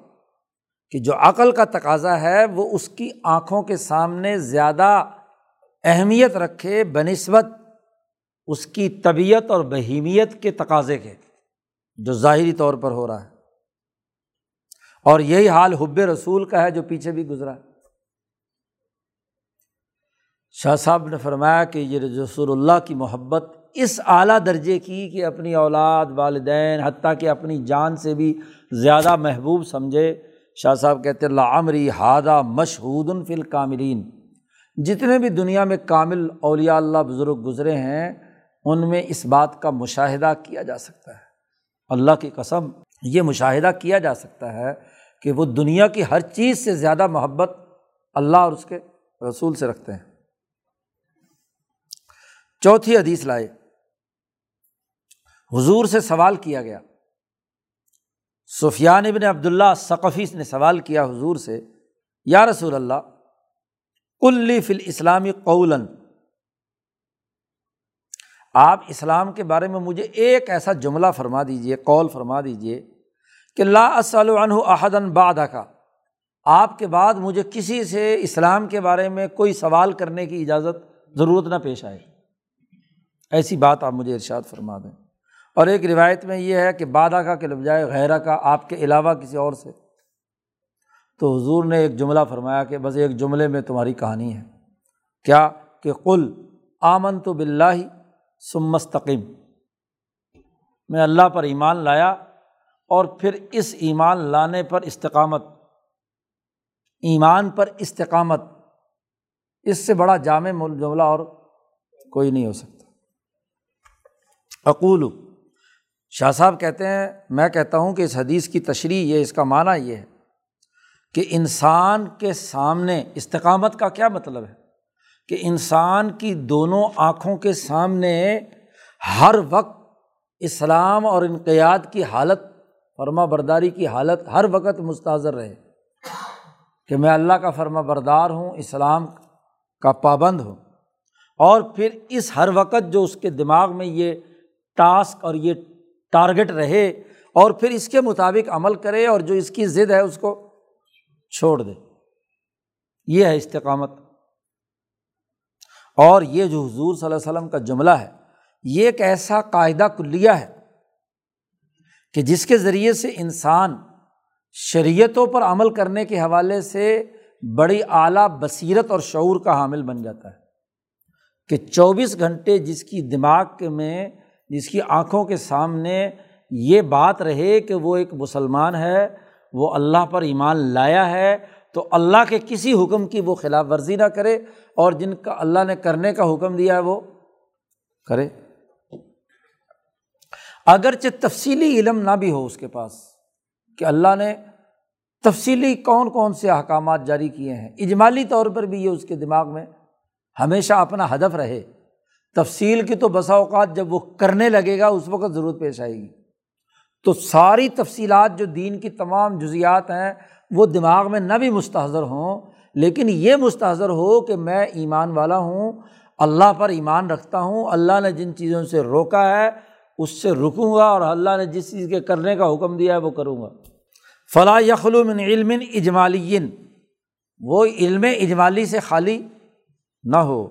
کہ جو عقل کا تقاضا ہے وہ اس کی آنکھوں کے سامنے زیادہ اہمیت رکھے بہ نسبت اس کی طبیعت اور بہیمیت کے تقاضے کے، جو ظاہری طور پر ہو رہا ہے۔ اور یہی حال حب رسول کا ہے جو پیچھے بھی گزرا ہے۔ شاہ صاحب نے فرمایا کہ یہ رسول اللہ کی محبت اس اعلیٰ درجے کی کہ اپنی اولاد، والدین، حتیٰ کہ اپنی جان سے بھی زیادہ محبوب سمجھے۔ شاہ صاحب کہتے اللہ عمری ہادہ مشہود الفل کامرین جتنے بھی دنیا میں کامل اولیاء اللہ بزرگ گزرے ہیں، ان میں اس بات کا مشاہدہ کیا جا سکتا ہے۔ اللہ کی قسم، یہ مشاہدہ کیا جا سکتا ہے کہ وہ دنیا کی ہر چیز سے زیادہ محبت اللہ اور اس کے رسول سے رکھتے ہیں۔ چوتھی حدیث لائے۔ حضور سے سوال کیا گیا۔ سفیان ابن عبداللہ ثقفی نے سوال کیا حضور سے، یا رسول اللہ کلی فل اسلامی قولن آپ اسلام کے بارے میں مجھے ایک ایسا جملہ فرما دیجیے قول فرما دیجیے کہ لا عنہ احدن بادہ کا آپ کے بعد مجھے کسی سے اسلام کے بارے میں کوئی سوال کرنے کی اجازت ضرورت نہ پیش آئے۔ ایسی بات آپ مجھے ارشاد فرما دیں۔ اور ایک روایت میں یہ ہے کہ بادہ کا کہ بجائے غیرہ کا آپ کے علاوہ کسی اور سے۔ تو حضور نے ایک جملہ فرمایا کہ بس ایک جملے میں تمہاری کہانی ہے۔ کیا کہ کل آمن تو بلّہ سمستقیم میں اللہ پر ایمان لایا اور پھر اس ایمان لانے پر استقامت۔ ایمان پر استقامت۔ اس سے بڑا جامع جملہ اور کوئی نہیں ہو سکتا۔ اقول، شاہ صاحب کہتے ہیں، میں کہتا ہوں کہ اس حدیث کی تشریح یہ، اس کا معنی یہ ہے کہ انسان کے سامنے استقامت کا کیا مطلب ہے؟ کہ انسان کی دونوں آنکھوں کے سامنے ہر وقت اسلام اور انقیات کی حالت فرما برداری کی حالت ہر وقت مستحضر رہے۔ کہ میں اللہ کا فرما بردار ہوں، اسلام کا پابند ہوں۔ اور پھر اس ہر وقت جو اس کے دماغ میں یہ ٹاسک اور یہ ٹارگیٹ رہے اور پھر اس کے مطابق عمل کرے اور جو اس کی ضد ہے اس کو چھوڑ دے۔ یہ ہے استقامت۔ اور یہ جو حضور صلی اللہ علیہ وسلم کا جملہ ہے، یہ ایک ایسا قاعدہ کلیہ ہے کہ جس کے ذریعے سے انسان شریعتوں پر عمل کرنے کے حوالے سے بڑی اعلیٰ بصیرت اور شعور کا حامل بن جاتا ہے کہ چوبیس گھنٹے جس کی دماغ کے میں، جس کی آنکھوں کے سامنے یہ بات رہے کہ وہ ایک مسلمان ہے، وہ اللہ پر ایمان لایا ہے، تو اللہ کے کسی حکم کی وہ خلاف ورزی نہ کرے اور جن کا اللہ نے کرنے کا حکم دیا ہے وہ کرے۔ اگرچہ تفصیلی علم نہ بھی ہو اس کے پاس، کہ اللہ نے تفصیلی کون کون سے احکامات جاری کیے ہیں۔ اجمالی طور پر بھی یہ اس کے دماغ میں ہمیشہ اپنا ہدف رہے۔ تفصیل کی تو بسا اوقات جب وہ کرنے لگے گا، اس وقت ضرورت پیش آئے گی۔ تو ساری تفصیلات جو دین کی تمام جزیات ہیں، وہ دماغ میں نہ بھی مستحضر ہوں، لیکن یہ مستحضر ہو کہ میں ایمان والا ہوں، اللہ پر ایمان رکھتا ہوں، اللہ نے جن چیزوں سے روکا ہے اس سے رکوں گا اور اللہ نے جس چیز کے کرنے کا حکم دیا ہے وہ کروں گا۔ فلاں من علم اجمالی وہ علم اجمالی سے خالی نہ ہو۔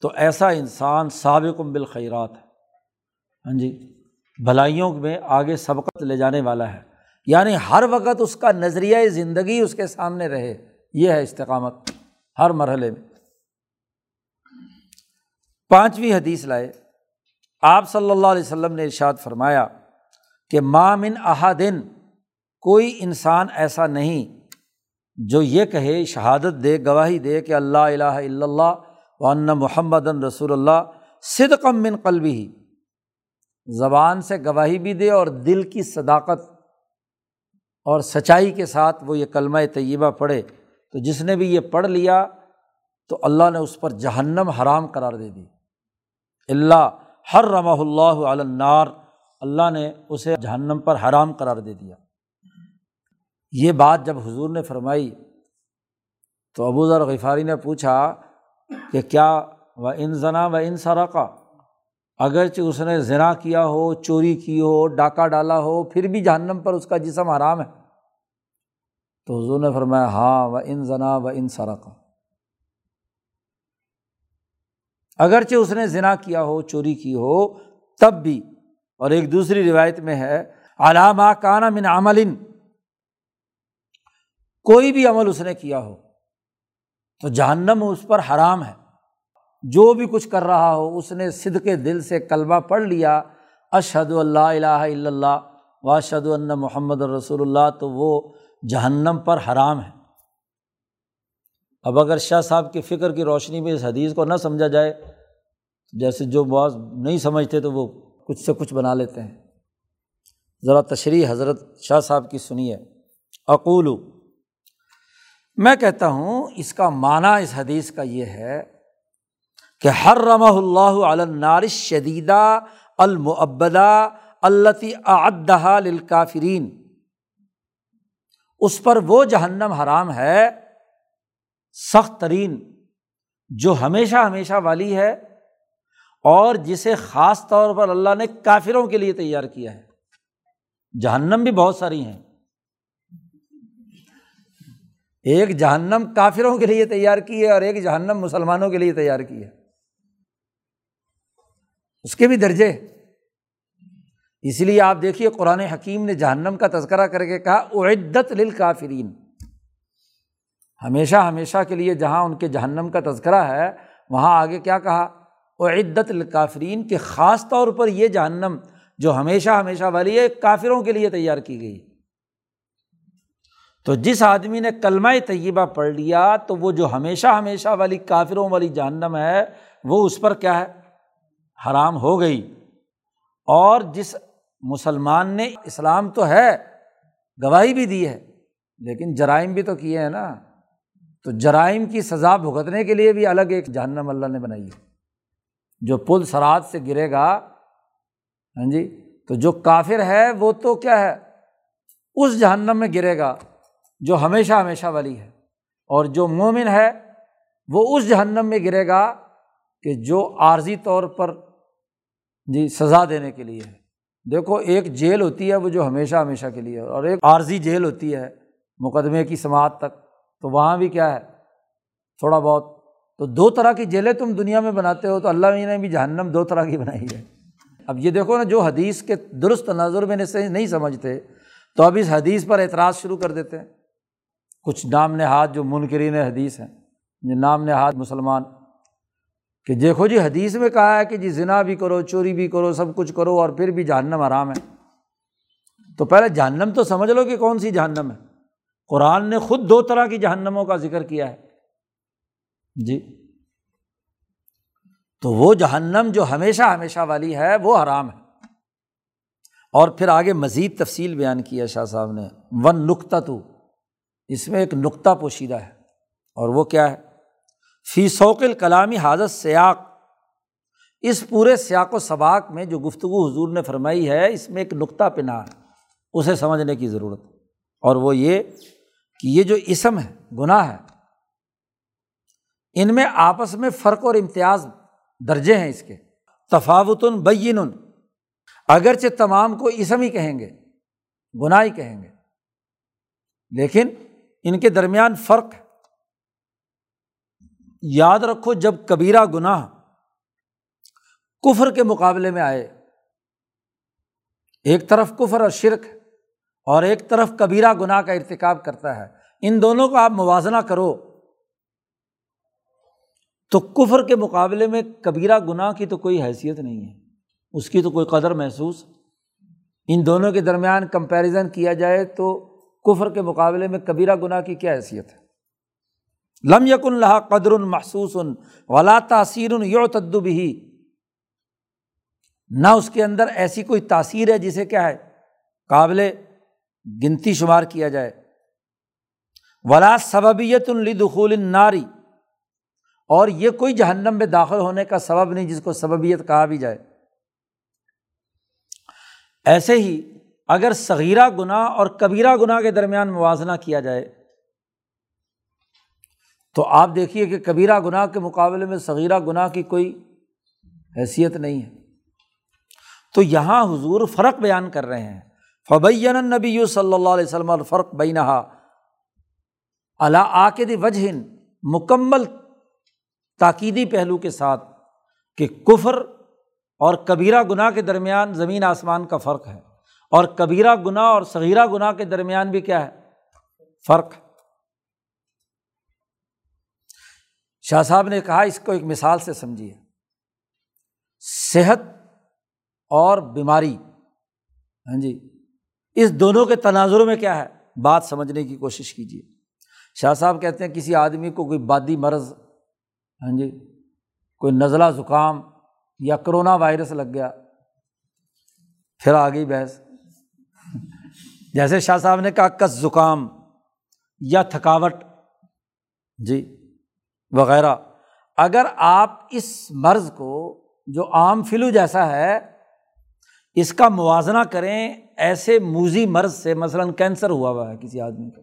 تو ایسا انسان سابق بالخیرات ہے۔ ہاں جی بھلائیوں میں آگے سبقت لے جانے والا ہے۔ یعنی ہر وقت اس کا نظریۂ زندگی اس کے سامنے رہے۔ یہ ہے استقامت ہر مرحلے میں۔ پانچویں حدیث لائے۔ آپ صلی اللہ علیہ وسلم نے ارشاد فرمایا کہ مامن احادن کوئی انسان ایسا نہیں جو یہ کہے، شہادت دے، گواہی دے کہ اللہ الہ الا اللہ ون محمد رسول اللہ صدقم من قلبی۔ ہی زبان سے گواہی بھی دے اور دل کی صداقت اور سچائی کے ساتھ وہ یہ کلمہ طیبہ پڑھے۔ تو جس نے بھی یہ پڑھ لیا تو اللہ نے اس پر جہنم حرام قرار دے دی۔ اللہ ہر رمہ اللہ علنار اللہ نے اسے جہنم پر حرام قرار دے دیا۔ یہ بات جب حضور نے فرمائی، تو ابو ذر غفاری نے پوچھا کہ کیا وہ ان زنا و ان سرا اگرچہ اس نے ذنا کیا ہو، چوری کی ہو، ڈاکہ ڈالا ہو، پھر بھی جہنم پر اس کا جسم حرام ہے۔ تو حضور نے فرمایا ہاں و ان زنا و ان سرا اگرچہ اس نے ذنا کیا ہو، چوری کی ہو، تب بھی۔ اور ایک دوسری روایت میں ہے علامہ کانا من عمل کوئی بھی عمل اس نے کیا ہو۔ تو جہنم اس پر حرام ہے۔ جو بھی کچھ کر رہا ہو، اس نے سدھ کے دل سے کلبہ پڑھ لیا۔ اشد اللہ الہ الا اللہ واشد اللہ محمد الرسول اللہ، تو وہ جہنم پر حرام ہے۔ اب اگر شاہ صاحب کی فکر کی روشنی میں اس حدیث کو نہ سمجھا جائے، جیسے جو بعض نہیں سمجھتے تو وہ کچھ سے کچھ بنا لیتے ہیں۔ ذرا تشریح حضرت شاہ صاحب کی سنیے۔ اقولو، میں کہتا ہوں اس کا معنی اس حدیث کا یہ ہے کہ ہر رمہ اللہ علنارش شدیدہ المعبدہ التی اعدہ للکافرین۔ اس پر وہ جہنم حرام ہے سخت ترین جو ہمیشہ ہمیشہ والی ہے اور جسے خاص طور پر اللہ نے کافروں کے لیے تیار کیا ہے۔ جہنم بھی بہت ساری ہیں۔ ایک جہنم کافروں کے لیے تیار کی ہے اور ایک جہنم مسلمانوں کے لیے تیار کی ہے۔ اس کے بھی درجے۔ اس لیے آپ دیکھیے قرآن حکیم نے جہنم کا تذکرہ کر کے کہا، اعدت للکافرین۔ ہمیشہ ہمیشہ کے لیے جہاں ان کے جہنم کا تذکرہ ہے، وہاں آگے کیا کہا؟ اعدت الکافرین کہ خاص طور پر یہ جہنم جو ہمیشہ ہمیشہ والی ہے، کافروں کے لیے تیار کی گئی۔ تو جس آدمی نے کلمہ طیبہ پڑھ لیا، تو وہ جو ہمیشہ ہمیشہ والی کافروں والی جہنم ہے، وہ اس پر کیا ہے؟ حرام ہو گئی۔ اور جس مسلمان نے اسلام تو ہے، گواہی بھی دی ہے، لیکن جرائم بھی تو کیے ہیں نا۔ تو جرائم کی سزا بھگتنے کے لیے بھی الگ ایک جہنم اللہ نے بنائی ہے۔ جو پل سرات سے گرے گا ہاں جی تو جو کافر ہے، وہ تو کیا ہے؟ اس جہنم میں گرے گا جو ہمیشہ ہمیشہ والی ہے۔ اور جو مومن ہے، وہ اس جہنم میں گرے گا کہ جو عارضی طور پر جی سزا دینے کے لیے ہے۔ دیکھو، ایک جیل ہوتی ہے وہ جو ہمیشہ ہمیشہ کے لیے اور ایک عارضی جیل ہوتی ہے مقدمے کی سماعت تک۔ تو وہاں بھی کیا ہے؟ تھوڑا بہت۔ تو دو طرح کی جیلیں تم دنیا میں بناتے ہو تو اللہ نے بھی جہنم دو طرح کی بنائی ہے۔ اب یہ دیکھو نا، جو حدیث کے درست تناظر میں نہیں سمجھتے، تو اب اس حدیث پر اعتراض شروع کر دیتے ہیں۔ کچھ نام نہاد جو منکرین حدیث ہیں، جو نام نہاد مسلمان۔ کہ دیکھو جی حدیث میں کہا ہے کہ جی ذنا بھی کرو، چوری بھی کرو، سب کچھ کرو اور پھر بھی جہنم آرام ہے۔ تو پہلے جہنم تو سمجھ لو کہ کون سی جہنم ہے۔ قرآن نے خود دو طرح کی جہنموں کا ذکر کیا ہے۔ جی۔ تو وہ جہنم جو ہمیشہ ہمیشہ والی ہے، وہ حرام ہے۔ اور پھر آگے مزید تفصیل بیان کیا شاہ صاحب نے۔ ون نقطہ تو اس میں ایک نقطہ پوشیدہ ہے۔ اور وہ کیا ہے؟ فی سوقل کلامی حاضر سیاق اس پورے سیاق و سباق میں جو گفتگو حضور نے فرمائی ہے، اس میں ایک نقطہ پنا ہے۔ اسے سمجھنے کی ضرورت اور وہ یہ کہ یہ جو اسم ہے، گناہ ہے، ان میں آپس میں فرق اور امتیاز درجے ہیں اس کے۔ تفاوت بین اگرچہ تمام کو اسم ہی کہیں گے، گناہ ہی کہیں گے، لیکن ان کے درمیان فرق ہے۔ یاد رکھو، جب کبیرہ گناہ کفر کے مقابلے میں آئے، ایک طرف کفر اور شرک اور ایک طرف کبیرہ گناہ کا ارتکاب کرتا ہے۔ ان دونوں کا آپ موازنہ کرو۔ تو کفر کے مقابلے میں کبیرہ گناہ کی تو کوئی حیثیت نہیں ہے۔ اس کی تو کوئی قدر محسوس۔ ان دونوں کے درمیان کمپیریزن کیا جائے تو کفر کے مقابلے میں کبیرہ گناہ کی کیا حیثیت ہے؟ لم یق اللہ قدر محسوس ولا تاثیر یو تدب ہی نہ اس کے اندر ایسی کوئی تاثیر ہے جسے کیا ہے؟ قابل گنتی شمار کیا جائے۔ ولا سببیت الدخول ناری اور یہ کوئی جہنم میں داخل ہونے کا سبب نہیں جس کو سببیت کہا بھی جائے۔ ایسے ہی اگر صغیرہ گناہ اور کبیرہ گناہ کے درمیان موازنہ کیا جائے، تو آپ دیکھیے کہ کبیرہ گناہ کے مقابلے میں صغیرہ گناہ کی کوئی حیثیت نہیں ہے۔ تو یہاں حضور فرق بیان کر رہے ہیں۔ فبین نبی صلی اللہ علیہ وسلم الفرق بینہا اللہ آکد وجہ مکمل تاکیدی پہلو کے ساتھ کہ کفر اور کبیرہ گناہ کے درمیان زمین آسمان کا فرق ہے۔ اور کبیرہ گناہ اور صغیرہ گناہ کے درمیان بھی کیا ہے؟ فرق۔ شاہ صاحب نے کہا، اس کو ایک مثال سے سمجھیے۔ صحت اور بیماری۔ ہاں جی۔ اس دونوں کے تناظر میں کیا ہے؟ بات سمجھنے کی کوشش کیجیے شاہ صاحب کہتے ہیں کسی آدمی کو کوئی بادی مرض ہاں جی کوئی نزلہ زکام یا کرونا وائرس لگ گیا، پھر آ گئی بحث۔ جیسے شاہ صاحب نے کہا، کس زکام یا تھکاوٹ جی وغیرہ۔ اگر آپ اس مرض کو، جو عام فلو جیسا ہے اس کا موازنہ کریں، ایسے موزی مرض سے، مثلاً کینسر ہوا ہوا ہے کسی آدمی کا۔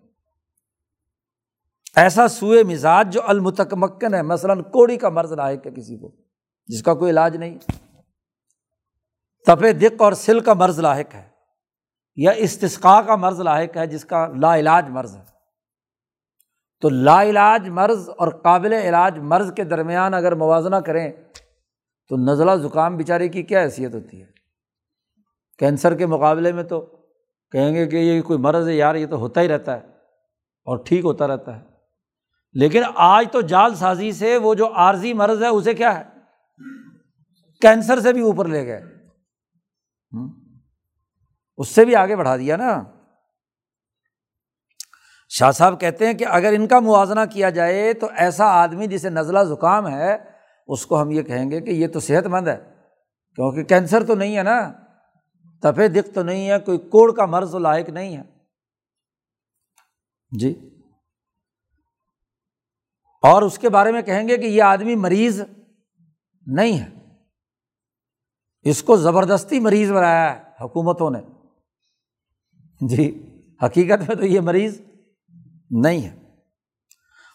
ایسا سوئے مزاج جو المتکمکن ہے، مثلاً کوڑی کا مرض لاحق ہے کسی کو، جس کا کوئی علاج نہیں۔ تپے دق اور سل کا مرض لاحق ہے، یا استثقا کا مرض لاحق ہے، جس کا لا علاج مرض ہے۔ تو لا علاج مرض اور قابل علاج مرض کے درمیان اگر موازنہ کریں، تو نزلہ زکام بیچارے کی کیا حیثیت ہوتی ہے؟ کینسر کے مقابلے میں تو کہیں گے کہ یہ کوئی مرض ہے یار، یہ تو ہوتا ہی رہتا ہے اور ٹھیک ہوتا رہتا ہے۔ لیکن آج تو جال سازی سے وہ جو عارضی مرض ہے، اسے کیا ہے؟ کینسر سے بھی اوپر لے گئے۔ اس سے بھی آگے بڑھا دیا نا۔ شاہ صاحب کہتے ہیں کہ اگر ان کا موازنہ کیا جائے تو ایسا آدمی جسے نزلہ زکام ہے، اس کو ہم یہ کہیں گے کہ یہ تو صحت مند ہے، کیونکہ کینسر تو نہیں ہے نا۔ تفے دکھ تو نہیں ہے، کوئی کوڑ کا مرض لائق نہیں ہے۔ جی۔ اور اس کے بارے میں کہیں گے کہ یہ آدمی مریض نہیں ہے۔ اس کو زبردستی مریض بنایا ہے حکومتوں نے۔ جی حقیقت میں تو یہ مریض نہیں ہے۔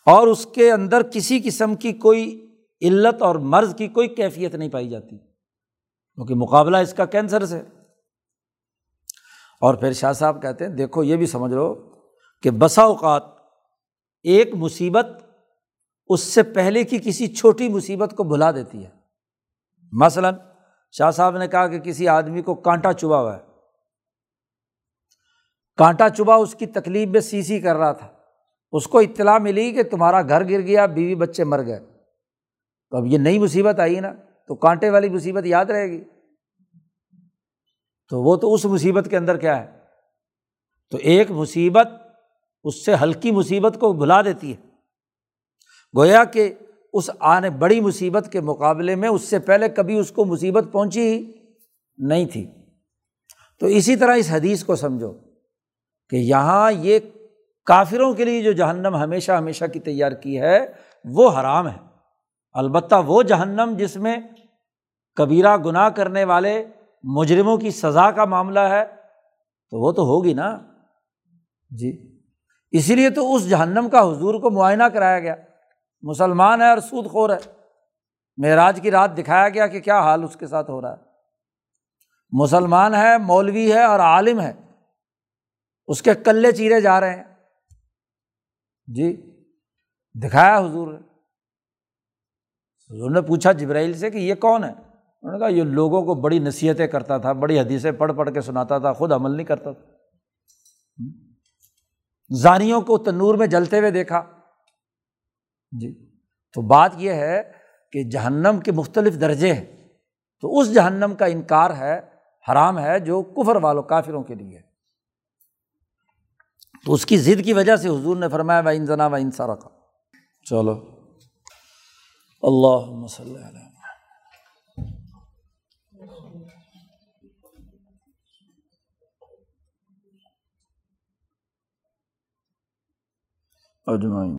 اور اس کے اندر کسی قسم کی کوئی علت اور مرض کی کوئی کیفیت نہیں پائی جاتی۔ کیونکہ مقابلہ اس کا کینسر سے۔ اور پھر شاہ صاحب کہتے ہیں، دیکھو یہ بھی سمجھ لو کہ بسا اوقات ایک مصیبت اس سے پہلے کی کسی چھوٹی مصیبت کو بھلا دیتی ہے۔ مثلاً شاہ صاحب نے کہا کہ کسی آدمی کو کانٹا چبھا ہوا ہے۔ کانٹا چبھا اس کی تکلیف میں سی سی کر رہا تھا۔ اس کو اطلاع ملی کہ تمہارا گھر گر گیا، بیوی بچے مر گئے۔ تو اب یہ نئی مصیبت آئی نا، تو کانٹے والی مصیبت یاد رہے گی۔ تو وہ تو اس مصیبت کے اندر کیا ہے؟ تو ایک مصیبت اس سے ہلکی مصیبت کو بھلا دیتی ہے۔ گویا کہ اس آنے بڑی مصیبت کے مقابلے میں اس سے پہلے کبھی اس کو مصیبت پہنچی ہی نہیں تھی۔ تو اسی طرح اس حدیث کو سمجھو کہ یہاں یہ کافروں کے لیے جو جہنم ہمیشہ ہمیشہ کی تیار کی ہے، وہ حرام ہے۔ البتہ وہ جہنم جس میں کبیرہ گناہ کرنے والے مجرموں کی سزا کا معاملہ ہے تو وہ تو ہوگی نا۔ جی۔ اسی لیے تو اس جہنم کا حضور کو معائنہ کرایا گیا۔ مسلمان ہے اور سود خور ہے۔ معراج کی رات دکھایا گیا کہ کیا حال اس کے ساتھ ہو رہا ہے۔ مسلمان ہے مولوی ہے اور عالم ہے۔ اس کے کلے چیرے جا رہے ہیں۔ جی دکھایا حضور حضور نے پوچھا جبرائیل سے کہ یہ کون ہے؟ انہوں نے کہا، یہ لوگوں کو بڑی نصیحتیں کرتا تھا، بڑی حدیثیں پڑھ پڑھ کے سناتا تھا، خود عمل نہیں کرتا تھا۔ زانیوں کو تنور میں جلتے ہوئے دیکھا۔ جی۔ تو بات یہ ہے کہ جہنم کے مختلف درجے ہیں۔ تو اس جہنم کا انکار ہے، حرام ہے، جو کفر والوں، کافروں کے لیے۔ تو اس کی ضد کی وجہ سے حضور نے فرمایا و انزنا و انسارا کا چلو اللہ مسلم اجمائن